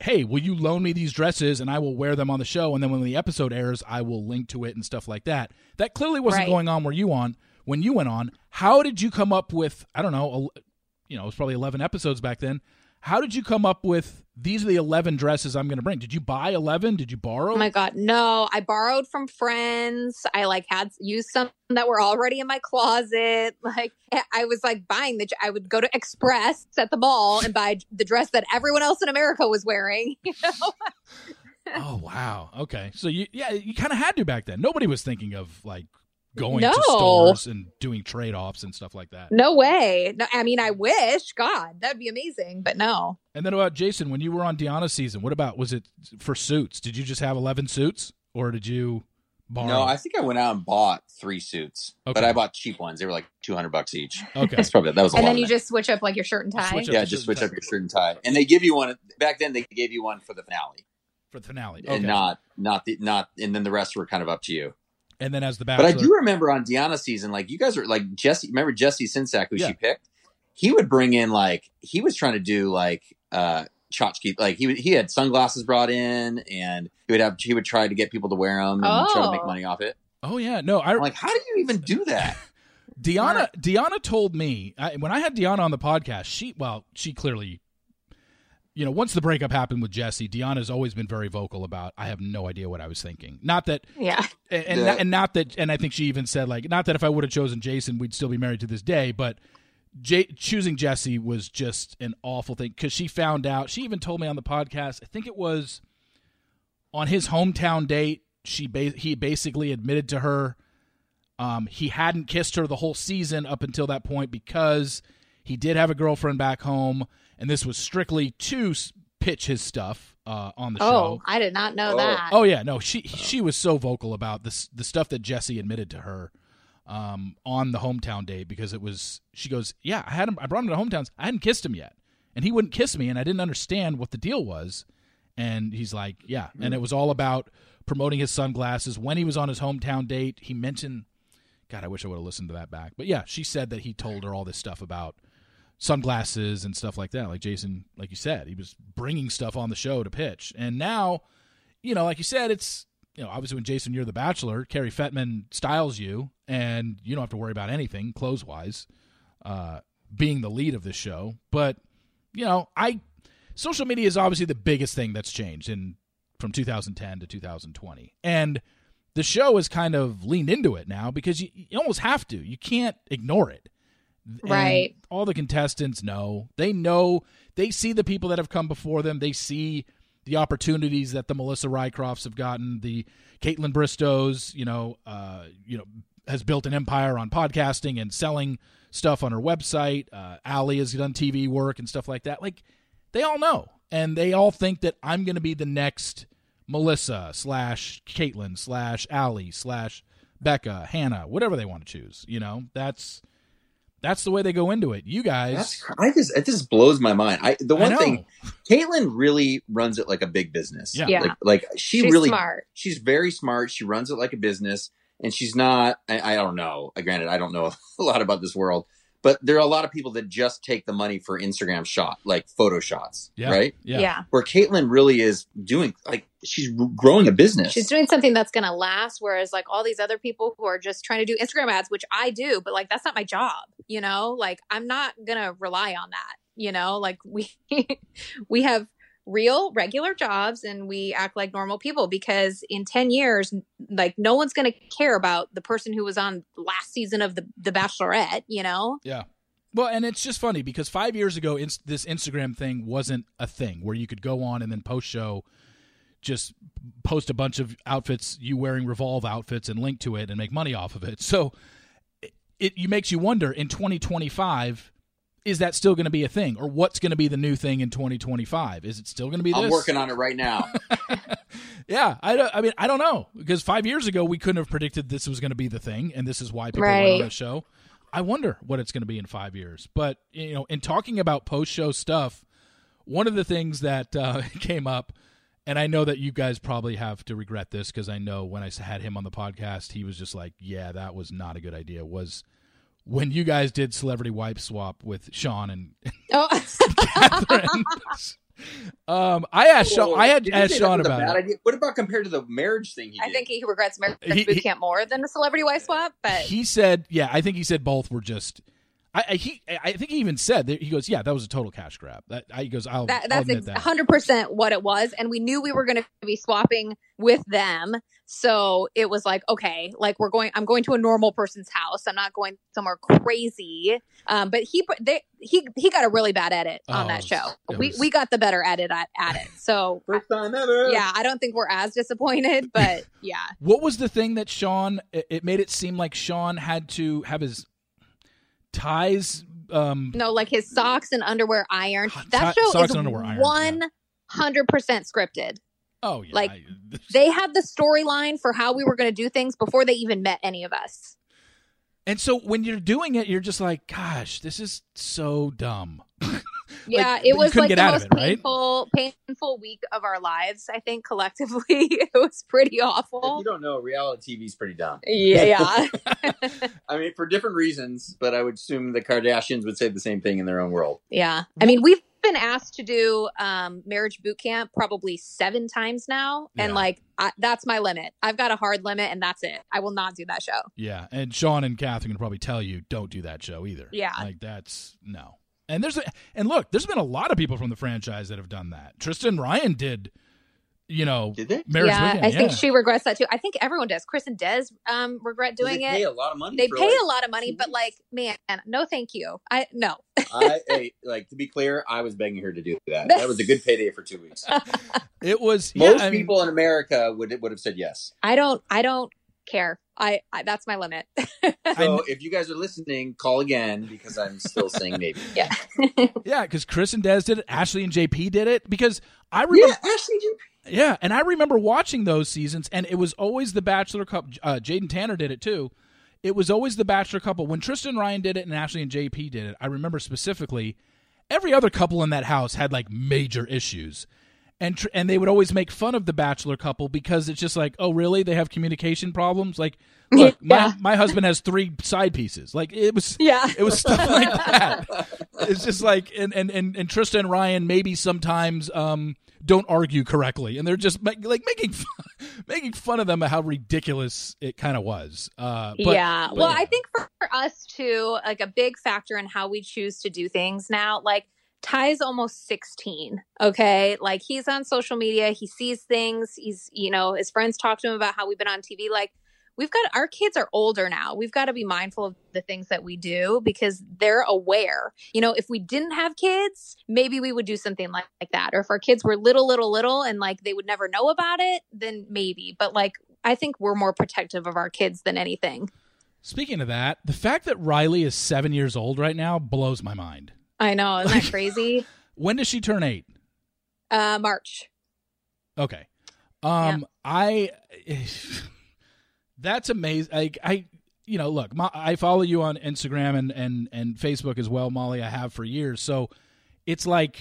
"Hey, will you loan me these dresses and I will wear them on the show and then when the episode airs, I will link to it and stuff like that." That clearly wasn't Right. going on where you on when you went on. How did you come up with I don't know, a, you know, it was probably 11 episodes back then. How did you come up with these are the 11 dresses I'm going to bring? Did you buy 11? Did you borrow? Oh my god, no! I borrowed from friends. I like had used some that were already in my closet. Like I was like buying the. I would go to Express at the mall and buy the dress that everyone else in America was wearing. You know? Oh wow. Okay. So you yeah, you kind of had to back then. Nobody was thinking of like going No. to stores and doing trade-offs and stuff like that. No way. No, I mean, I wish. God, that'd be amazing. But no. And then about Jason, when you were on DeAnna's season, what about was it for suits? Did you just have 11 suits or did you borrow? No, I think I went out and bought three suits, Okay. but I bought cheap ones. They were like two hundred bucks each. Okay. That's probably that was a And then you just switch up like your shirt and tie. Switch yeah, just switch up your shirt and tie, and they give you one back then. They gave you one for the finale, for the finale. Okay. and not not the not, and then the rest were kind of up to you. And then as the back But I do remember on DeAnna's season, like you guys are like Jesse. Remember Jesse Csincsak, who Yeah. she picked? He would bring in like he was trying to do like uh tchotchke. Like he he had sunglasses brought in, and he would have he would try to get people to wear them and try to make Oh. money off it. Oh yeah, no, I I'm like, how do you even do that? DeAnna DeAnna told me I, when I had Deanna on the podcast. She well, she clearly, you know, once the breakup happened with Jesse, DeAnna's always been very vocal about. I have no idea what I was thinking. Not that, Yeah. and and, Yeah. and not that, and I think she even said like, not that if I would have chosen Jason, we'd still be married to this day, but. J- choosing Jesse was just an awful thing because she found out. She even told me on the podcast. I think it was on his hometown date. She ba- he basically admitted to her um, he hadn't kissed her the whole season up until that point because he did have a girlfriend back home, and this was strictly to pitch his stuff uh, on the Oh, show. Oh, I did not know Oh. that. Oh yeah, no, she she was so vocal about this the stuff that Jesse admitted to her um, on the hometown date because it was she goes, yeah, I had him, I brought him to hometowns, I hadn't kissed him yet, and he wouldn't kiss me, and I didn't understand what the deal was, and he's like, yeah, and it was all about promoting his sunglasses when he was on his hometown date. He mentioned, God, I wish I would have listened to that back, but yeah, she said that he told her all this stuff about sunglasses and stuff like that. Like Jason, like you said, he was bringing stuff on the show to pitch, and now you know, like you said, it's you know, obviously when Jason, you're the Bachelor, Cary Fetman styles you, and you don't have to worry about anything clothes wise, uh, being the lead of this show. But you know, I social media is obviously the biggest thing that's changed in from 2010 to 2020, and the show has kind of leaned into it now because you, you almost have to. You can't ignore it. Right. all the contestants know. They know. They see the people that have come before them. They see the opportunities that the Melissa Rycrofts have gotten. The Kaitlyn Bristowes, you know, uh, you know, has built an empire on podcasting and selling stuff on her website. Uh, Ali has done TV work and stuff like that. Like they all know, and they all think that I'm going to be the next Melissa slash Kaitlyn slash Ali slash Becca, Hannah, whatever they want to choose. You know, that's that's the way they go into it. You guys, That's, I just it just blows my mind. I the one know. thing, Kaitlyn really runs it like a big business. Yeah. Yeah. like, like she She's really smart. she's very smart. She runs it like a business, and she's not. I, I don't know. Granted, I don't know a lot about this world, but there are a lot of people that just take the money for Instagram shot, like photo shots, yeah, right? yeah, yeah. Where Kaitlyn really is doing, like, she's growing a business. She's doing something that's going to last. Whereas, like all these other people who are just trying to do Instagram ads, which I do, but like that's not my job, you know? Like I'm not going to rely on that, you know? Like we, we have real regular jobs and we act like normal people because in 10 years like no one's going to care about the person who was on last season of the the bachelorette you know Yeah. Well, and it's just funny because five years ago, ins- this Instagram thing wasn't a thing where you could go on and then post show, just post a bunch of outfits, you wearing Revolve outfits, and link to it and make money off of it. So it, it makes you wonder in 2025, is that still going to be a thing, or what's going to be the new thing in 2025? Is it still going to be? I'm working on it right now. Yeah, I, don't, I mean, I don't know because five years ago we couldn't have predicted this was going to be the thing, and this is why people went on Right. the show. I wonder what it's going to be in five years. But you know, in talking about post-show stuff, one of the things that uh, came up, and I know that you guys probably have to regret this because I know when I had him on the podcast, he was just like, "Yeah, that was not a good idea." Was when you guys did celebrity wife swap with Sean and Oh, Catherine. um, I asked Sean. I had Did asked Sean that was a about bad it. idea? What about compared to the marriage thing he did? I think he regrets marriage He- boot he- camp more than the celebrity wife swap. But He said, "Yeah, I think he said both were just." I, I he I think he even said that he goes, "Yeah, that was a total cash grab." That I, he goes, "I'll, that, I'll that's admit ex- that." 100% what it was. And we knew we were going to be swapping with them. So it was like, okay, like we're going, I'm going to a normal person's house. I'm not going somewhere crazy. Um, but he, they, he, he got a really bad edit on Oh, that show. it We, was- we got the better edit at, at it. So First time ever. yeah, I don't think we're as disappointed, but yeah. What was the thing that Sean? It, it made it seem like Sean had to have his ties. Um, No, like his socks and underwear ironed. That show socks is and underwear one hundred percent scripted. oh yeah, like, I- They had the storyline for how we were going to do things before they even met any of us. and so when you're doing it, you're just like, "Gosh, this is so dumb." Yeah, but it was like the most it, right? painful, painful week of our lives. I think collectively, it was pretty If awful. you don't know, reality TV is pretty dumb. Yeah, yeah. I mean, for different reasons, but I would assume the Kardashians would say the same thing in their own world. yeah. I mean, we've been asked to do um, marriage boot camp probably seven times now, and Yeah. like I, that's my limit. I've got a hard limit, and that's it. I will not do that show. Yeah, and Sean and Catherine can probably tell you don't do that show either. Yeah. like that's no. And there's a, and look, there's been a lot of people from the franchise that have done that. Tristan Ryan did, you know, Did they? marriage yeah, weekend. I think she regrets that too. I think everyone does. Chris and Des um, regret doing they it. pay a lot of money. they for, pay like, a lot of money, but like, man, no, thank you. I no. I hey, like to be clear, I was begging her to do that. That was a good payday for two weeks. it was Most yeah, I mean, people in America would would have said yes. I don't. I don't care. I, I that's my limit. So if you guys are listening, call again because I'm still saying maybe. yeah. yeah, because Chris and Des did it, Ashley and JP did it. Because I remember, Yeah, Ashley, JP. yeah, and I remember watching those seasons, and it was always the Bachelor couple. Uh, Jaden Tanner did it too. It was always the Bachelor couple. When Tristan Ryan did it and Ashley and JP did it, I remember specifically. Every other couple in that house had like major issues, and tr- and they would always make fun of the Bachelor couple because it's just like, oh, really? They have communication problems. Like, look, Yeah. my my husband has three side pieces. Like, it was Yeah. it was stuff like that. It's just like and and and, and Trista and Ryan maybe sometimes um don't argue correctly, and they're just make, like making fun, making fun of them how ridiculous it kind of was. Uh, but, yeah. but well, yeah. I think for, for us too, like a big factor in how we choose to do things now, like Ty's almost 16. Okay. Like he's on social media, he sees things, he's, you know, his friends talk to him about how we've been on TV. Like we've got our kids are older now. We've got to be mindful of the things that we do because they're aware. You know, if we didn't have kids, maybe we would do something like, like that. Or if our kids were little, little, little and like they would never know about it, then maybe. But like I think we're more protective of our kids than anything. Speaking of that, the fact that Riley is seven years old right now blows my mind. I know, isn't that crazy? When does she turn eight? Uh, March. Okay. Um, I. That's amazing. I, I, you know, look, Mo- I follow you on Instagram and and and Facebook as well, Molly. I have for years. So it's like,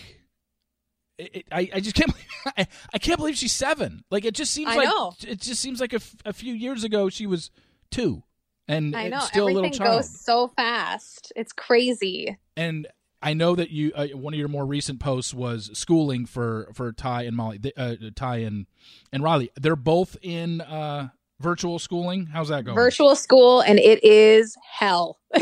it, it- I I just can't. Believe, I, I can't believe she's seven. Like it just seems I like know. it just seems like a, f- a few years ago she was two, and I know still a little everything child. goes so fast. It's crazy. and I know that you uh, one of your more recent posts was schooling for for Ty and Molly, uh, Ty and and Riley. They're both in uh, virtual schooling. How's that going? Virtual school, and it is hell.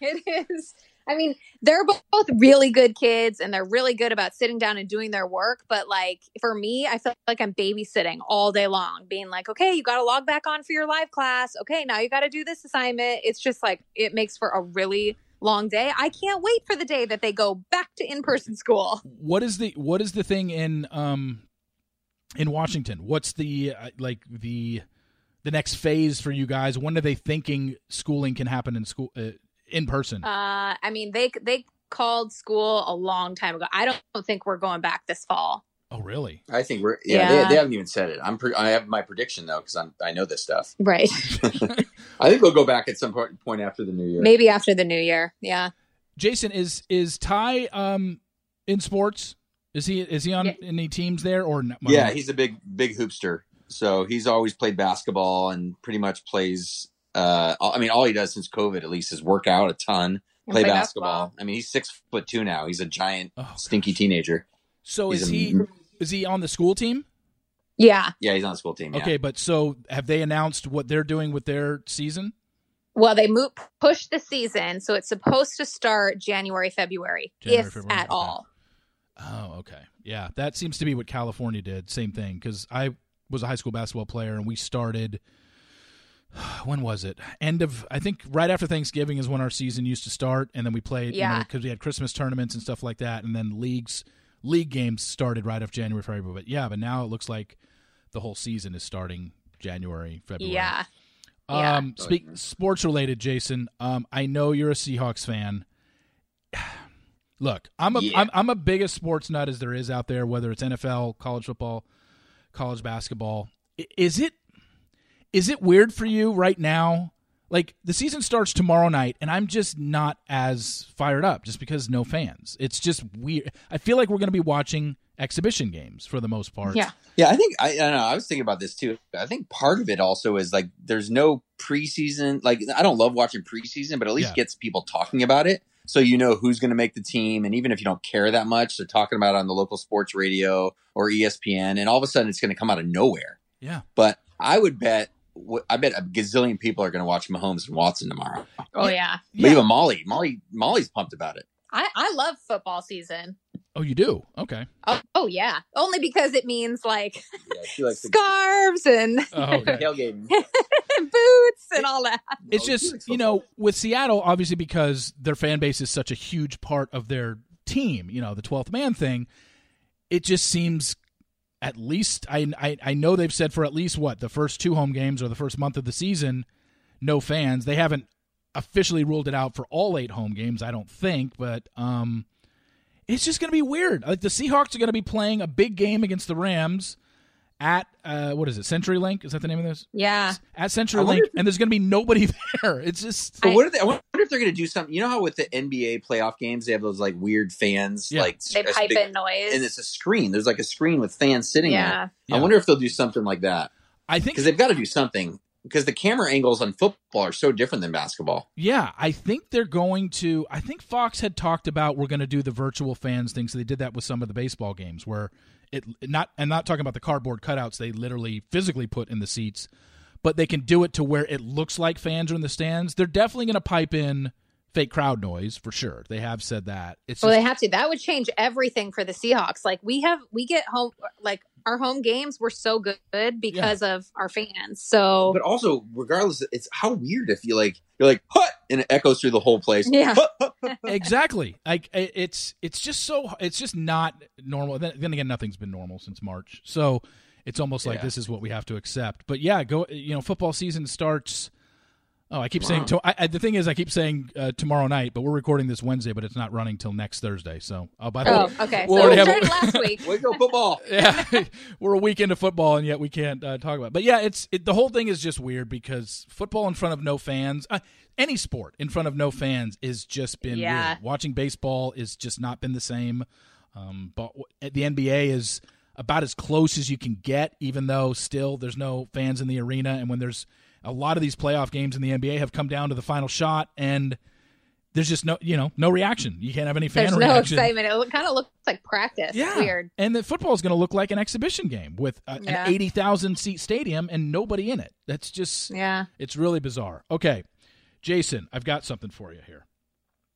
it is. I mean, they're both really good kids, and they're really good about sitting down and doing their work. But like for me, I feel like I'm babysitting all day long, being like, "Okay, you got to log back on for your live class. Okay, now you got to do this assignment." It's just like it makes for a really long day. I can't wait for the day that they go back to in person school. What is the what is the thing in um in Washington? What's the uh, like the the next phase for you guys? When are they thinking schooling can happen in school uh, in person? Uh, I mean, they they called school a long time ago. I don't think we're going back this fall. oh, really? I think we're yeah. Yeah. They, they haven't even said it. I'm pre- I have my prediction though because I'm I know this stuff. Right. I think we'll go back at some point, point after the new year. Maybe after the new year. Yeah. Jason is is Ty um in sports? Is he is he on Yeah. any teams there or no? Yeah, he's a big big hoopster. So he's always played basketball and pretty much plays Uh, I mean, all he does since COVID, at least, is work out a ton, And play, basketball. I mean, he's six foot two now. He's a giant, Oh, stinky teenager. So He's is a- he is he on the school team? Yeah. Yeah, he's on the school team. Yeah. Okay, but so have they announced what they're doing with their season? Well, they move push the season, so it's supposed to start January, February, January, if February, at okay. all. Oh, okay. Yeah, that seems to be what California did. Same thing because I was a high school basketball player and we started. When was it? End of I think right after Thanksgiving is when our season used to start, and then we played. Yeah. because we had Christmas tournaments and stuff like that, and then leagues league games started right off January, February. But yeah, but now it looks like the whole season is starting January, February. Yeah. Yeah. Um, speak sports related, Jason. Um, I know you're a Seahawks fan. Look, I'm a Yeah. am I'm a biggest sports nut as there is out there, whether it's NFL, college football, college basketball. Is it is it weird for you right now? Like the season starts tomorrow night, and I'm just not as fired up just because no fans. It's just weird. I feel like we're going to be watching exhibition games for the most part. Yeah. Yeah, I think I, I don't know. I was thinking about this too. I think part of it also is like there's no preseason. Like I don't love watching preseason, but at least Yeah. gets people talking about it, so you know who's going to make the team. And even if you don't care that much, they're talking about it on the local sports radio or ESPN, and all of a sudden it's going to come out of nowhere. Yeah. But I would bet. I bet a gazillion people are going to watch Mahomes and Watson tomorrow. Oh yeah. But even Molly, Molly, Molly's pumped about it. I I love football season. Oh, you do? Okay. Oh, oh yeah. Only because it means like Yeah, she likes to scarves and Oh, okay. tailgating. boots and all that. it's Oh, just you know with Seattle, obviously because their fan base is such a huge part of their team. You know the twelfth man thing. It just seems, at least I, I I know they've said for at least what the first two home games or the first month of the season, no fans. They haven't officially ruled it out for all eight home games. I don't think, but um, it's just going to be weird. Like the Seahawks are going to be playing a big game against the Rams at uh, what is it? CenturyLink is that the name of this? Yeah. At I CenturyLink, if- and there's going to be nobody there. It's just But I- what are they? I wonder if they're going to do something. You know how with the NBA playoff games they have those like weird fans, Yeah. like They pipe big- in noise. and it's a screen. There's like a screen with fans sitting there. yeah. Yeah. I wonder if they'll do something like that I think because they've got to do something because the camera angles on football are so different than basketball. Yeah, I think they're going to. I think Fox had talked about we're going to do the virtual fans thing. So they did that with some of the baseball games where it not and not talking about the cardboard cutouts they literally physically put in the seats, but they can do it to where it looks like fans are in the stands. They're definitely going to pipe in fake crowd noise for sure. They have said that. It's Well, just, they have to. That would change everything for the Seahawks. Like we have, we get home, like our home games were so good because of our fans. So But also, regardless, it's how weird if you like you're like hut and it echoes through the whole place. Yeah. Exactly. Like it's it's just so it's just not normal. Then, then again, nothing's been normal since March, so it's almost like Yeah. this is what we have to accept. But yeah, go. You know, football season starts. Oh, I keep saying. To, I, I, the thing is, I keep saying uh, tomorrow night, but we're recording this Wednesday, but it's not running till next Thursday. So, oh, by the oh, way, okay. we'll so already we have started last week. Way to go football. yeah, we're a week into football, and yet we can't uh, talk about. It. But yeah, it's it, the whole thing is just weird because football in front of no fans, uh, any sport in front of no fans, is just been Yeah. weird. Watching baseball is just not been the same. Um, but w- the NBA is about as close as you can get, even though still there's no fans in the arena. And when there's a lot of these playoff games in the NBA have come down to the final shot, and there's just no, you know, no reaction. You can't have any fan reaction. There's no excitement. It kind of looks like practice. Yeah, Weird. And the football is going to look like an exhibition game with uh, Yeah. an eighty thousand seat stadium and nobody in it. That's just Yeah. it's really bizarre. Okay, Jason, I've got something for you here.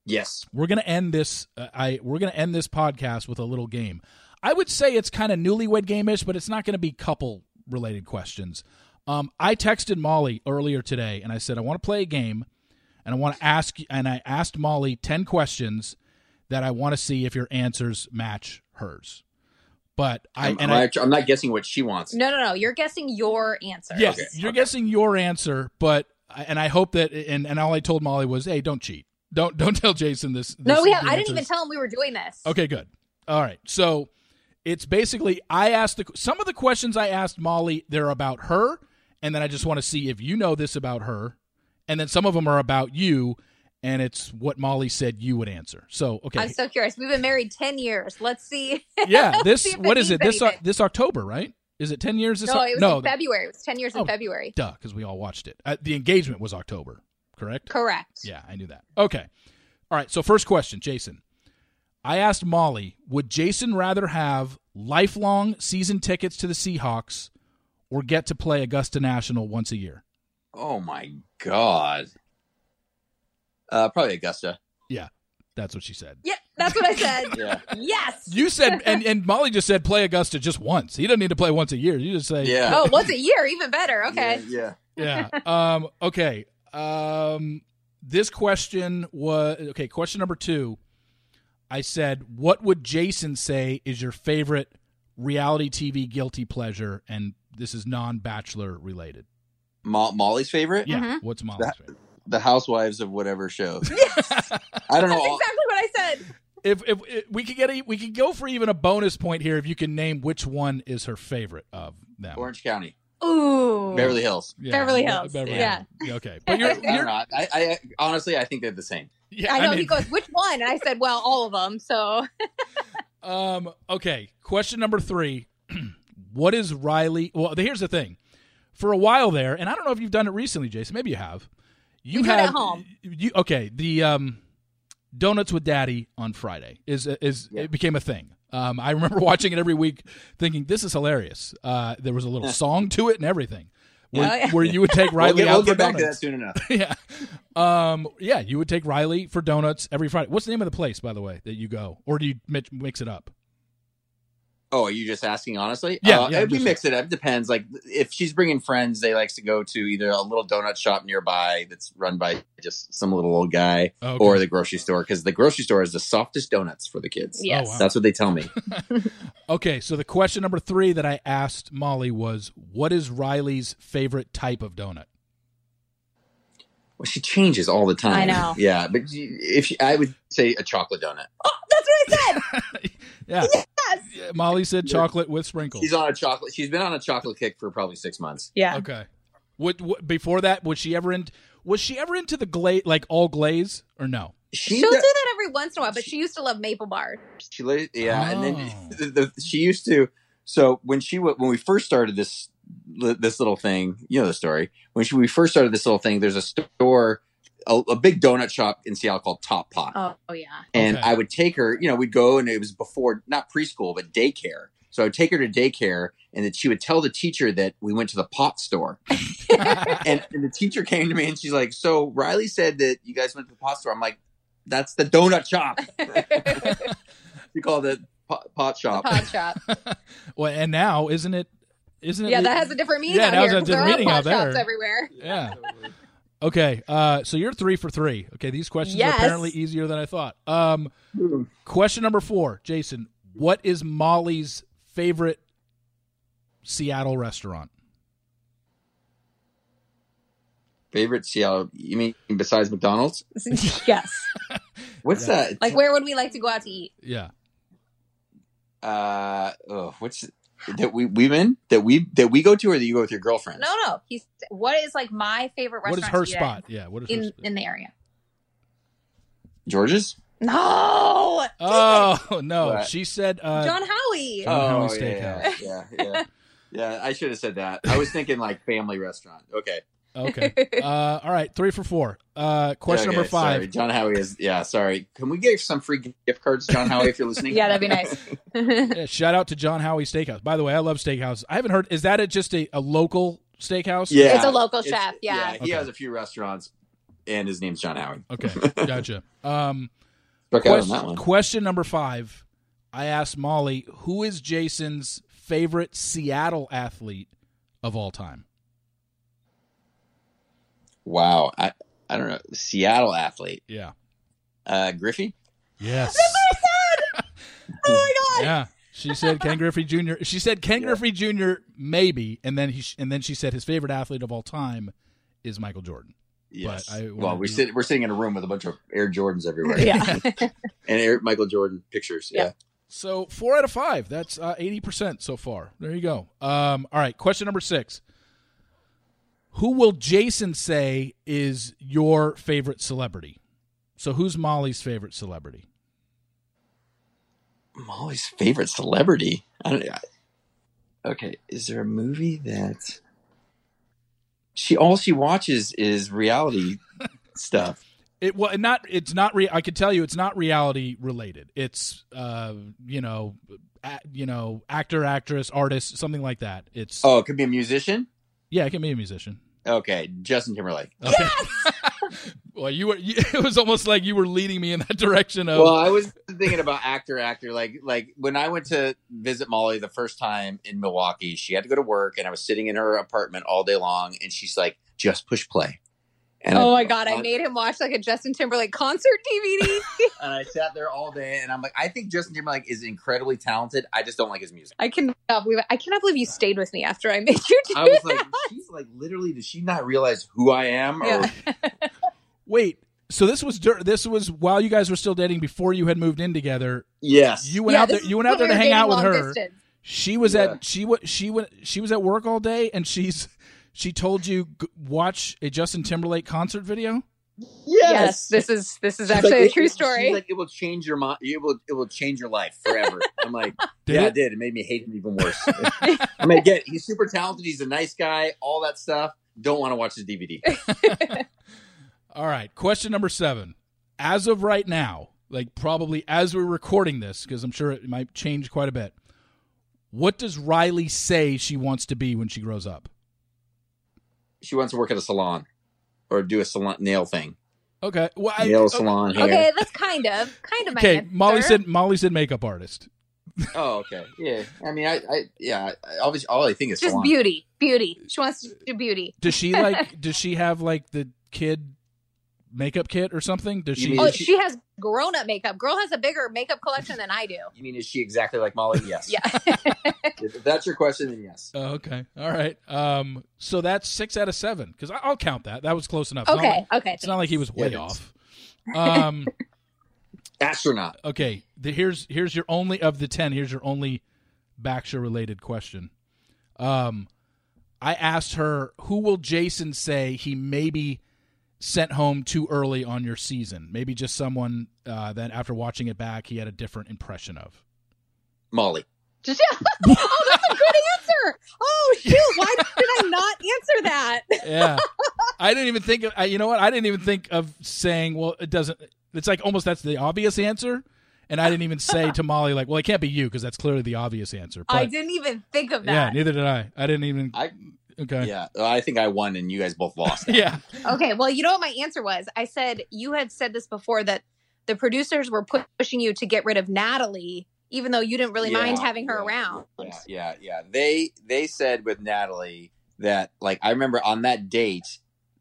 Yes. We're going to end this. Uh, I we're going to end this podcast with a little game. I would say it's kind of newlywed game-ish, but it's not going to be couple related questions. Um, I texted Molly earlier today and I said I want to play a game, and I want to ask. And I asked Molly ten questions that I want to see if your answers match hers. But I I'm, and I'm, I, actually- I'm not guessing what she wants. No, no, no. You're guessing your answer. Yes, Okay, you're okay. guessing your answer, but and I hope that and and all I told Molly was, "Hey, don't cheat. Don't don't tell Jason this." No, we have. I didn't even tell him we were doing this. Okay, good. All right, so it's basically I asked the some of the questions I asked Molly. They're about her, and then I just want to see if you know this about her, and then some of them are about you, and it's what Molly said you would answer. So okay, I'm so curious. We've been married ten years. Let's see. yeah, Let's this see what is it? This anything. this October, right? Is it 10 years this No, it was no, in February. It was 10 years Oh. in February. duh, because we all watched it. Uh, the engagement was October, correct? Correct. Yeah, I knew that. Okay. All right. So, first question, Jason. I asked Molly, would Jason rather have lifelong season tickets to the Seahawks or get to play Augusta National once a year? Oh my god. Uh, probably Augusta. Yeah, that's what she said. Yeah, that's what I said. Yeah. yes. You said, and, and Molly just said play Augusta just once. He doesn't need to play once a year. You just say, Yeah. Oh, once a year, even better. Okay. Yeah. yeah. Um, okay. Um, this question was okay. Question number two. I said, "What would Jason say is your favorite reality TV guilty pleasure?" And this is non-bachelor related. Mo- Molly's favorite? Yeah. Mhm. What's Molly's That- favorite? The Housewives of whatever show. Yes. I don't That's know. exactly what I said. If, if if we could get a, we could go for even a bonus point here if you can name which one is her favorite of them. Orange County, Ooh. Beverly Hills. Yeah, Beverly Hills. Beverly Yeah. Hills. Okay, but you're, don't you're know. I, I honestly, I think they're the same. yeah. I know. mean, he goes, which one? And I said, well, all of them. So Um. Okay. Question number three. what is Riley? Well, here's the thing. For a while there, and I don't know if you've done it recently, Jason. Maybe you have. You had at home. You okay? The um, donuts with Daddy on Friday is is Yeah. it became a thing. Um, I remember watching it every week, thinking this is hilarious. Uh, there was a little song to it and everything, where, Oh, yeah. where you would take We'll Riley get, out we'll for get back to that soon enough. yeah, um, yeah, you would take Riley for donuts every Friday. What's the name of the place, by the way, that you go, or do you mix, mix it up? Oh, are you just asking honestly? Yeah, uh, yeah, we mix it up. It depends. Like if she's bringing friends, they likes to go to either a little donut shop nearby that's run by just some little old guy, Okay. or the grocery store because the grocery store is the softest donuts for the kids. yes. wow. That's what they tell me. Okay, so the question number three that I asked Molly was, "What is Riley's favorite type of donut?" Well, she changes all the time. I know. Yeah, but if she, I would say a chocolate donut. Oh, that's what I said. yeah. yes. Molly said chocolate with sprinkles. She's on a chocolate. She's been on a chocolate kick for probably six months. Yeah. Okay. What, what before that was she ever in? Was she ever into the glaze, like all glaze, or no? She She'll does- do that every once in a while, but she used to love maple bars. She laid, yeah, and then Oh. the, the, she used to. So when she when we first started this this little thing, you know the story. When she, we first started this little thing, there's a store, a, a big donut shop in Seattle called Top Pot, Oh, oh yeah. and Okay. I would take her. You know, we'd go, and it was before not preschool but daycare. So I would take her to daycare, and that she would tell the teacher that we went to the pot store. and, and the teacher came to me, and she's like, "So Riley said that you guys went to the pot store." I'm like, "That's the donut shop." She called it pot, pot shop. Pot shop. well, and now isn't it? Isn't it? Yeah, that has a different meaning Yeah, out that has here. a 'cause there different are meaning pot out there. shops everywhere. Yeah. Okay. Uh, so you're three for three. Okay, these questions Yes. are apparently easier than I thought. Um, question number four, Jason. What is Molly's favorite Seattle restaurant? Favorite Seattle? You mean besides McDonald's? yes. What's that? Like, where would we like to go out to eat? Yeah. uh, oh, what's that we we been that we that we go to, or that you go with your girlfriend? No, no. He's what is like my favorite What restaurant? is her to eat at spot? Yeah. What is her in spot? in the area? George's. No. Oh no, What? she said. Uh, John Howie. John Howie yeah, Steakhouse. yeah, yeah, yeah. Yeah, I should have said that. I was thinking like family restaurant. Okay. Okay. Uh, all right. Three for four. Uh, question Okay, number five. Sorry. John Howie is. Yeah, sorry. Can we give some free gift cards, John Howie, if you're listening? yeah, that'd be nice. Yeah, shout out to John Howie Steakhouse. By the way, I love steakhouse. I haven't heard. Is that a, just a, a local steakhouse? Yeah, It's a local chef, yeah. he Okay. has a few restaurants, and his name's John Howie. Okay. Gotcha. Um, Struck question, question number five. I asked Molly, who is Jason's favorite Seattle athlete of all time? Wow, I I don't know. Seattle athlete, Yeah. uh, Griffey. Yes. oh my god. yeah. She said Ken Griffey Jr. She said Ken Yeah. Griffey Jr. maybe, and then he and then she said his favorite athlete of all time is Michael Jordan. Yes. I well, wanna we do- sit we're sitting in a room with a bunch of Air Jordans everywhere, Yeah. and Air, Michael Jordan pictures. Yeah. Yeah. So four out of five. That's uh, eighty percent so far. There you go. Um, all right. Question number six. Who will Jason say is your favorite celebrity? So who's Molly's favorite celebrity? Molly's favorite celebrity. I don't, I, Okay, is there a movie that she all she watches is reality stuff? It well, not it's not. Re- I could tell you, it's not reality related. It's uh, you know, a, you know, actor, actress, artist, something like that. It's Oh, it could be a musician. yeah, it can be a musician. Okay, Justin Timberlake. Okay. well, you were. You, it was almost like you were leading me in that direction of. Well, I was thinking about actor, actor. Like, like when I went to visit Molly the first time in Milwaukee, she had to go to work, and I was sitting in her apartment all day long, and she's like, "Just push play." And oh I- my god, I made him watch like a Justin Timberlake concert DVD. and I sat there all day, and I'm like, I think Justin Timberlake is incredibly talented. I just don't like his music. I cannot believe it. I cannot believe you stayed with me after I made you do I was that. like, she's like, literally, does she not realize who I am? Or Yeah. wait. So this was dur- this was while you guys were still dating before you had moved in together. yes, You went Yeah, out this there. is You went out there we to hang out with her. distance. She was Yeah. at she was she went she was at work all day, and she's she told you g- watch a Justin Timberlake concert video. Yes, this is this is She's actually like, a true it- story. She's like, it will change your mind. It will. It will change your life forever. I'm like, Did yeah, it? it did. It made me hate him even worse. I mean, again, he's super talented. He's a nice guy. All that stuff. Don't want to watch his DVD. All right, question number seven. As of right now, like probably as we're recording this, because I'm sure it might change quite a bit. What does Riley say she wants to be when she grows up? She wants to work at a salon or do a salon nail thing, Okay, well, I, nail salon hair. okay, that's kind of kind of okay. answer. Molly said Molly said makeup artist. Oh, okay. Yeah. I mean, I, I yeah. I- Obviously, all I think is just salon. beauty, beauty. She wants to do beauty. Does she like? does she have like the kid makeup kit or something? Does You she? mean- Oh, she- she has grown up makeup. Girl has a bigger makeup collection than I do. You mean is she exactly like Molly? Yes. Yeah. If that's your question, then yes. Oh, okay, all right. Um, so that's six out of seven because I'll count that. That was close enough. It's not okay, like- okay. It's not like he was way Yeah, off. Um. Astronaut. Okay, the, here's here's your only of the ten. Here's your only Bachelor related question. Um, I asked her who will Jason say he maybe sent home too early on your season? Maybe just someone uh, that after watching it back he had a different impression of. Molly. Just, oh, that's a good answer. Oh shoot! Why did I not answer that? Yeah, I didn't even think of. I, you know what? I didn't even think of saying. Well, it doesn't. It's like almost that's the obvious answer. And I didn't even say to Molly like, "Well, it can't be you because that's clearly the obvious answer." But I didn't even think of that. yeah, neither did I. I didn't even. I Okay. yeah. I think I won and you guys both lost. Yeah. Okay, well, you know what my answer was? I said you had said this before that the producers were pushing you to get rid of Natalie, even though you didn't really mind having her yeah, around. Yeah, yeah, yeah. They they said with Natalie that like I remember on that date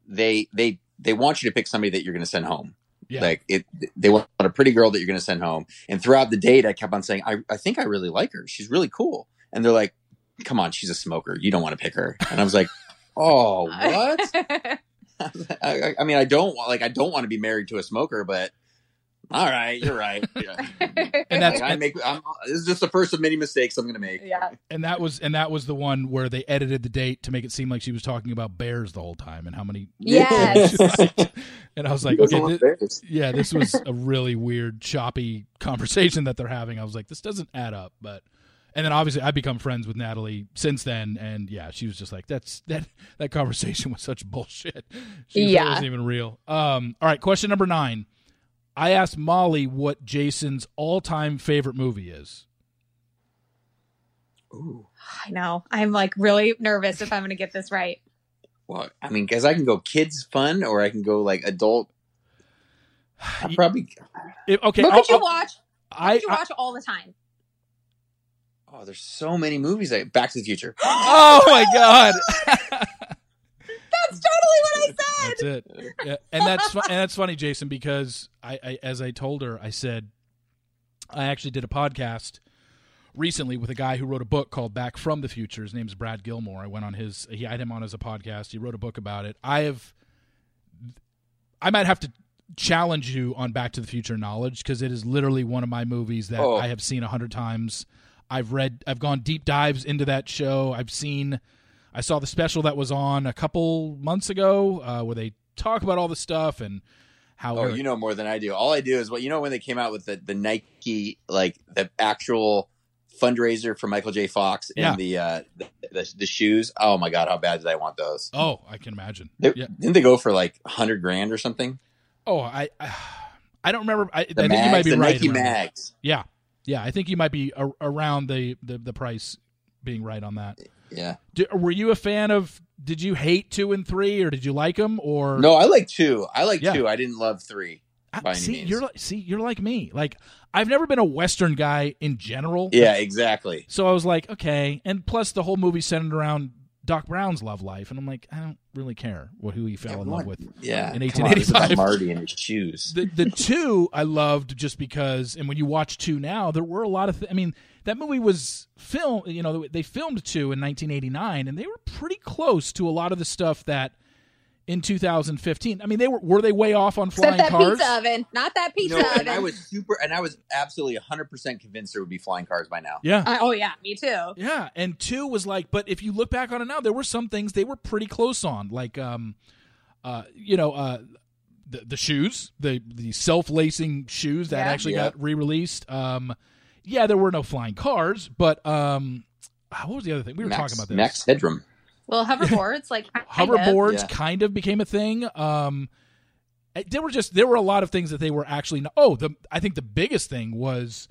they they they want you to pick somebody that you're going to send home. Yeah. Like it, they want a pretty girl that you're going to send home. And throughout the date, I kept on saying, I, I think I really like her. She's really cool. And they're like, come on, she's a smoker. You don't want to pick her. And I was like, oh, what? I, I, I mean, I don't want like I don't want to be married to a smoker, but all right, you're right. Yeah. And that's Like, I make. I'm, this is just the first of many mistakes I'm going to make. yeah. and that was and that was the one where they edited the date to make it seem like she was talking about bears the whole time and how many Yes. and I was like, Those okay, are thi- bears. yeah, this was a really weird, choppy conversation that they're having. I was like, this doesn't add up, but and then obviously I've become friends with Natalie since then, and yeah, she was just like, that's that that conversation was such bullshit. She was, Yeah. wasn't even real. Um, all right, question number nine. I asked Molly what Jason's all-time favorite movie is. Ooh. I know. I'm like really nervous if I'm going to get this right. Well, I mean, because I can go kids fun or I can go like adult. I probably. If- okay, what I'll- could you I'll- watch? What I, could you I- watch all the time? Oh, there's so many movies. Like Back to the Future. oh my god. That's totally what I said. That's it. Yeah. And that's and that's funny, Jason, because I, I as I told her, I said I actually did a podcast recently with a guy who wrote a book called Back from the Future. His name's Brad Gilmore. I went on his he had him on as a podcast. He wrote a book about it. I have I might have to challenge you on Back to the Future knowledge because it is literally one of my movies that Oh. I have seen a hundred times. I've read I've gone deep dives into that show. I've seen I saw the special that was on a couple months ago uh, where they talk about all the stuff and how Oh, you know more than I do. All I do is what you know when they came out with the the Nike like the actual fundraiser for Michael J. Fox and Yeah. the, uh, the, the the shoes. Oh my god, how bad did I want those? Oh, I can imagine. They, Yeah. Didn't they go for like hundred grand or something? Oh, I, I, I don't remember. I, I The think you might be the right. Nike mags. Yeah, yeah. I think you might be a, around the, the the price being right on that. Yeah. Did, were you a fan of? Did you hate two and three, or did you like them? Or No, I like two. I like Yeah. two. I didn't love three. I- any see, means. you're like, see, you're like me. Like I've never been a Western guy in general. Yeah, exactly. So I was like, okay. And plus, the whole movie centered around Doc Brown's love life, and I'm like, I don't really care what who he fell in love with. Yeah. In Come on, it's about 1885. Marty and his shoes. The the two I loved just because, and when you watch two now, there were a lot of. Th- I mean, that movie was film. You know, they filmed two in 1989, and they were pretty close to a lot of the stuff that in 2015. I mean, they were were they way off on flying Except that cars? pizza oven, not that pizza know, oven. and I was super, and I was absolutely 100% convinced there would be flying cars by now. Yeah. Uh, oh yeah, me too. Yeah, and two was like, but if you look back on it now, there were some things they were pretty close on, like, um, uh, you know, uh, the the shoes, the the self lacing shoes that Yeah. actually Yeah. got re released. Um, yeah, there were no flying cars, but um, ah, what was the other thing we were Max, talking about? This Max Headroom. Well, hoverboards, like kind of. hoverboards Yeah. kind of became a thing. Um, eh, there were just there were a lot of things that they were actually. Oh, the I think the biggest thing was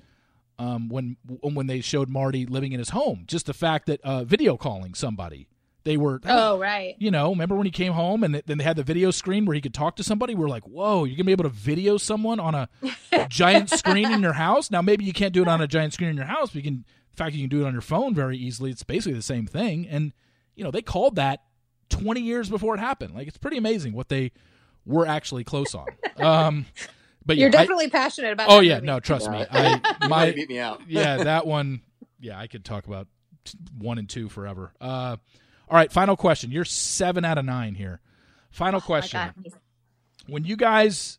um, when when they showed Marty living in his home. Just the fact that uh, video calling somebody, they were. Oh right. You know, remember when he came home and then they had the video screen where he could talk to somebody? We are like, whoa, you're gonna be able to video someone on a giant screen in your house. Now maybe you can't do it on a giant screen in your house, but you can. In fact, you can do it on your phone very easily. It's basically the same thing, and you know they called that 20 years before it happened. Like it's pretty amazing what they were actually close on. Um, but You're I- definitely passionate about. oh yeah, movie. no, trust me. I might my have beat me out. yeah, that one. Yeah, I could talk about one and two forever. Uh, all right, final question. You're seven out of nine here. Final Oh question. When you guys,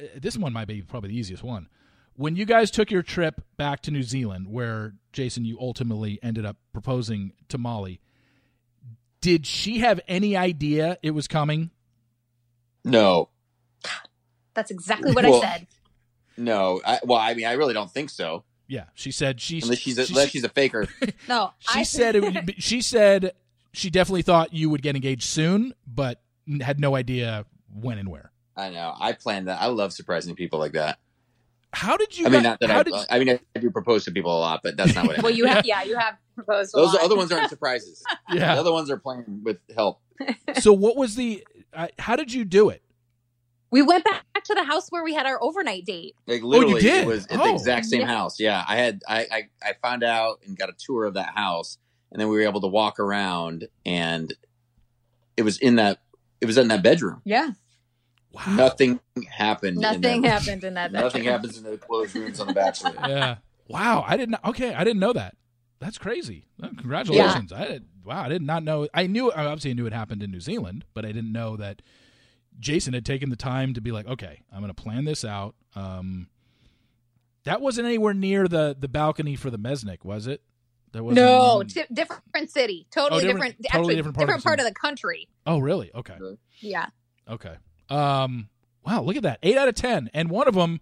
uh, this one might be probably the easiest one. When you guys took your trip back to New Zealand, where Jason, you ultimately ended up proposing to Molly, did she have any idea it was coming? No, That's exactly what Well- I said. no. I, well, I mean, I really don't think so. Yeah, she said she. Unless she's a, she, unless she's a faker. No, she I said it, she said she definitely thought you would get engaged soon, but had no idea when and where. I know. I planned that. I love surprising people like that. How did you? I mean, gu- not that how I. did I mean, I do propose to people a lot, but that's not what I well, mean. you have yeah, you have proposed. a Those lot. other ones aren't surprises. Yeah, the other ones are playing with help. so what was the? Uh, how did you do it? We went back to the house where we had our overnight date. Like literally, did? it was at Oh. the exact same Yeah. house. Yeah, I had. I, I I found out and got a tour of that house, and then we were able to walk around, and it was in that. It was in that bedroom. Yeah, Wow. Nothing happened. in nothing that- happened in that. Nothing happens in the closed rooms on the Bachelor. Yeah. Wow. I didn't. Okay, I didn't know that. That's crazy. Well, congratulations. I did, wow. I did not know. I knew. I obviously knew it happened in New Zealand, but I didn't know that Jason had taken the time to be like, okay, I'm going to plan this out. Um, that wasn't anywhere near the the balcony for the Mesnick, was it? That was No, ti different city, totally Oh, different- different. totally actually, different part of the part of the country. Oh, really? Okay. Yeah, Okay. Um. Wow. Look at that. Eight out of ten, and one of them,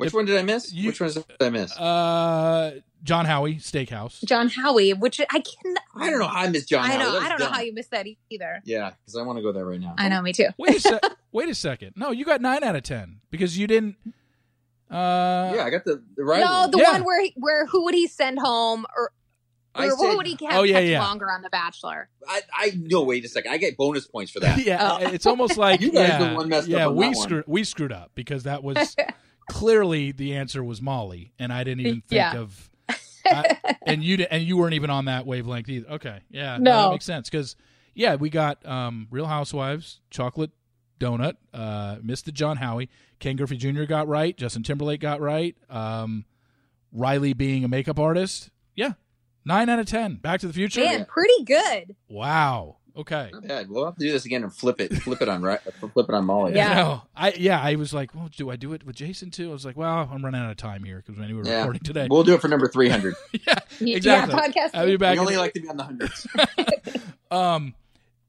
Which If one did I miss? you- Which one did I miss? uh, John Howie Steakhouse. John Howie, which I can. I don't know how I missed John. I know. Howard. I don't was know how you missed that either. Yeah, because I want to go there right now. I know, me too. Wait a sec. wait a second. No, you got nine out of ten because you didn't. Uh, yeah, I got the the right. no, one. the Yeah. one where where who would he send home, or, I or said, who would he have Oh, yeah, kept yeah. longer on The Bachelor? I, I no. Wait a second. I get bonus points for that. yeah. Oh. It's almost like You guys yeah, the one messed up yeah. on we that one. screwed we screwed up because that was clearly the answer was Molly, and I didn't even think Yeah. of. I- and you and you weren't even on that wavelength either. Okay, yeah, no, that makes sense because yeah, we got um, Real Housewives, Chocolate Donut, uh, the John Howie, Ken Griffey Jr. got right, Justin Timberlake got right, um, Riley being a makeup artist, yeah, nine out of ten. Back to the Future, Man, pretty good. wow, okay. Not bad. We'll have to do this again and flip it. Flip it on right. Flip it on Molly. Yeah. No, I yeah, I was like, well, do I do it with Jason too? I was like, well, I'm running out of time here because I knew we were Yeah. recording today. We'll do it for number three hundred. yeah, Exactly. Yeah, podcast. I'll be back. We only like to be on the hundreds. Um,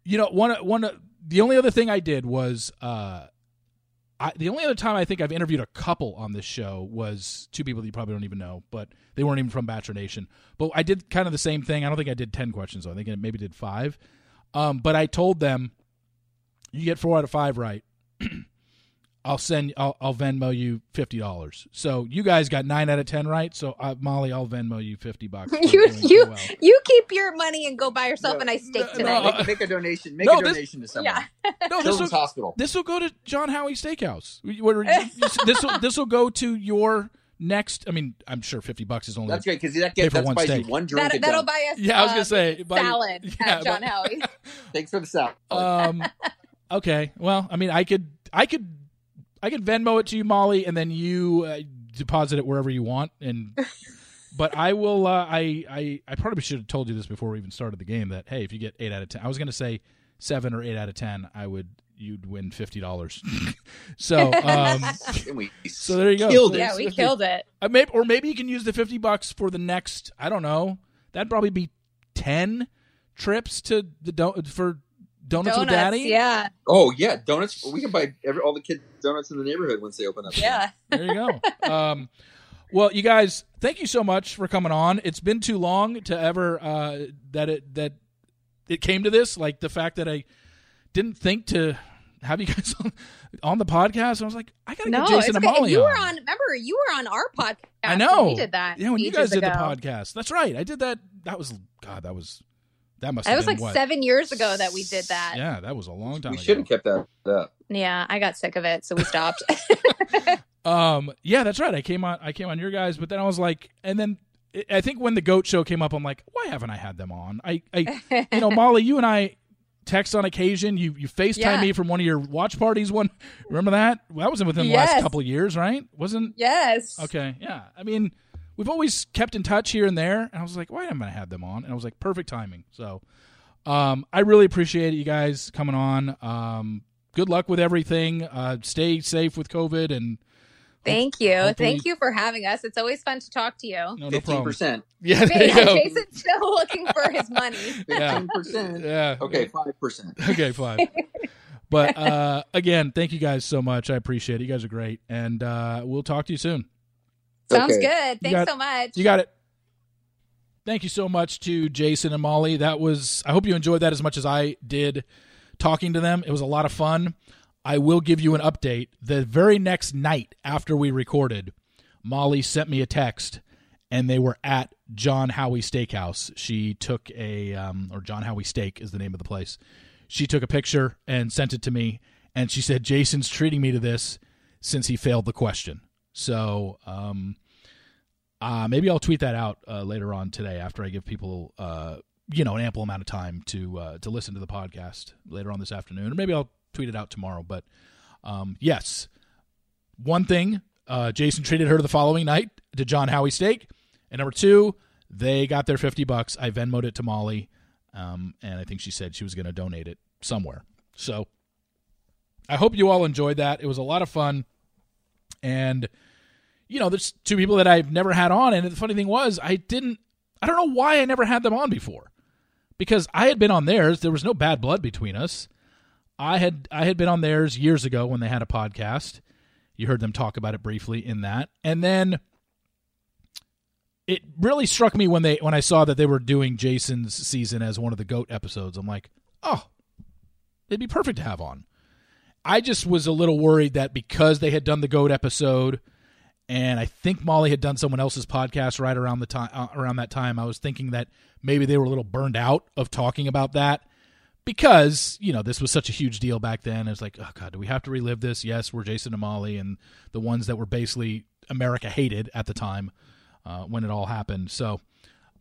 you know, one one the only other thing I did was uh, I, the only other time I think I've interviewed a couple on this show was two people that you probably don't even know, but they weren't even from Bachelor Nation. But I did kind of the same thing. I don't think I did ten questions. Though. I think I maybe did five. Um, but I told them, you get four out of five right. I'll send. I'll, I'll Venmo you fifty dollars. So you guys got nine out of ten right. So uh, Molly, I'll Venmo you fifty bucks. you you well. you keep your money and go buy yourself No, a nice steak no, tonight. no, make, make a donation. Make No, a this- donation to someone. yeah. No, this Children's will Hospital. this will go to John Howie Steakhouse. This will this will go to your next. I mean, I'm sure fifty bucks is only. That's great because that Pay gets for that one buys you one drink. That, and that'll buy us. Yeah, I was uh, gonna say, buy- salad yeah, at John Howie. Thanks for the salad. um okay well i mean i could i could i could venmo it to you molly and then you uh, deposit it wherever you want and but i will uh, I, I i probably should have told you this before we even started the game that hey if you get eight out of ten i was going to say seven or eight out of ten i would you'd win fifty dollars so um So there you go. Killed it. yeah, we killed it. uh, maybe or maybe you can use the 50 bucks for the next i don't know that'd probably be 10 trips to the don- for donuts, with daddy yeah, Oh yeah, donuts. We can buy every, all the kids donuts in the neighborhood once they open up. yeah. there you go. Um, well, you guys, thank you so much for coming on. It's been too long to ever uh, that it that it came to this. Like the fact that I didn't think to have you guys on, on the podcast. I was like, I gotta No, get Jason it's and. Molly You on. were on. Remember, you were on our podcast. I when know. we did that. Yeah, when you guys did the podcast. That's right. I did that. That was God. That was that must. That have was been like what? seven years ago that we did that. Yeah, Yeah, that was a long time We should have kept that up. Yeah, I got sick of it, so we stopped. Um, yeah, that's right. I came on, I came on your guys, but then I was like, and then I- I think when the goat show came up, I'm like, why haven't I had them on? I, I, you know, Molly, you and I text on occasion. You, you Facetime Yeah. me from one of your watch parties. One, remember that? That wasn't within the last couple of years, right? Wasn't yes. okay. Yeah, I mean, we've always kept in touch here and there, and I was like, why haven't I have them on? And I was like, perfect timing. So, um, I really appreciate you guys coming on. Um, good luck with everything. Uh, stay safe with COVID and. Thank you. Hopefully- Thank you for having us. It's always fun to talk to you. No, no Fifteen problem. percent. Yeah, there you go. Jason's still looking for his money. Yeah. Fifteen percent. Yeah. Okay, five percent. Okay, fine. but uh, again, thank you guys so much. I appreciate it. You guys are great, and uh, we'll talk to you soon. Sounds Okay. good. Thanks got- so much. You got it. Thank you so much to Jason and Molly. That was. I hope you enjoyed that as much as I did talking to them. It was a lot of fun. I will give you an update. The very next night after we recorded, Molly sent me a text, and they were at John Howie Steakhouse. She took a, um, or John Howie Steak is the name of the place. She took a picture and sent it to me, and she said, Jason's treating me to this since he failed the question. So, um, uh, maybe I'll tweet that out uh, later on today after I give people, uh, you know, an ample amount of time to uh, to listen to the podcast later on this afternoon, or maybe I'll tweet it out tomorrow. But um, yes, one thing, uh, Jason treated her the following night to John Howie Steak, and number two, they got their fifty bucks. I Venmoed it to Molly, um, and I think she said she was going to donate it somewhere. So I hope you all enjoyed that. It was a lot of fun, and you know, there's two people that I've never had on, and the funny thing was, I didn't. I don't know why I never had them on before, because I had been on theirs. There was no bad blood between us. I had I had been on theirs years ago when they had a podcast. You heard them talk about it briefly in that, and then it really struck me when they when I saw that they were doing Jason's season as one of the goat episodes. I'm like, oh, it'd be perfect to have on. I just was a little worried that because they had done the goat episode and I think Molly had done someone else's podcast right around the time uh, around that time. I was thinking that maybe they were a little burned out of talking about that because you know this was such a huge deal back then. It's like, oh god, do we have to relive this? Yes, we're Jason and Molly and the ones that were basically America hated at the time uh, when it all happened. So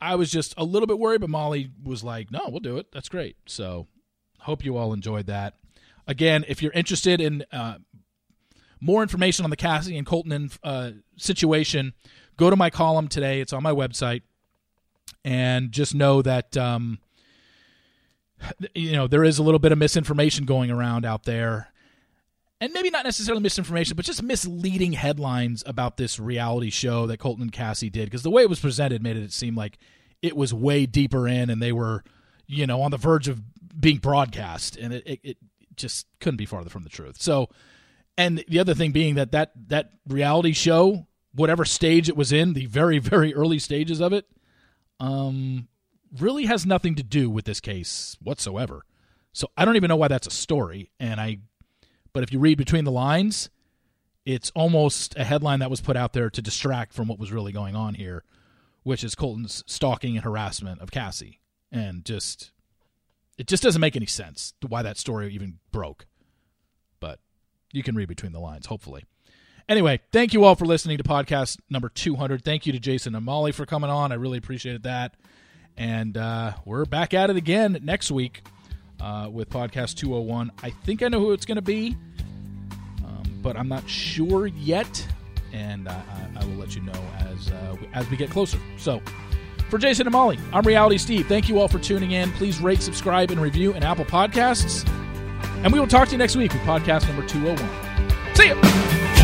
I was just a little bit worried, but Molly was like, "No, we'll do it. That's great." So hope you all enjoyed that. Again, if you're interested in uh, more information on the Cassie and Colton uh, situation, go to my column today. It's on my website, and just know that um, you know there is a little bit of misinformation going around out there, and maybe not necessarily misinformation, but just misleading headlines about this reality show that Colton and Cassie did. Because the way it was presented made it seem like it was way deeper in, and they were, you know, on the verge of being broadcast, and it, it, it just couldn't be farther from the truth. So and the other thing being that that that reality show, whatever stage it was in, the very very early stages of it, um, really has nothing to do with this case whatsoever. So I don't even know why that's a story. And I, but if you read between the lines, it's almost a headline that was put out there to distract from what was really going on here, which is Colton's stalking and harassment of Cassie, and just it just doesn't make any sense why that story even broke. But you can read between the lines, hopefully. Anyway, thank you all for listening to podcast number 200. Thank you to Jason and Molly for coming on. I really appreciated that. And uh, we're back at it again next week uh, with podcast 201. I think I know who it's going to be, um, but I'm not sure yet. And uh, I, I will let you know as uh, as we get closer. So, for Jason and Molly, I'm Reality Steve. Thank you all for tuning in. Please rate, subscribe, and review in Apple Podcasts. And we will talk to you next week with podcast number 201. See you.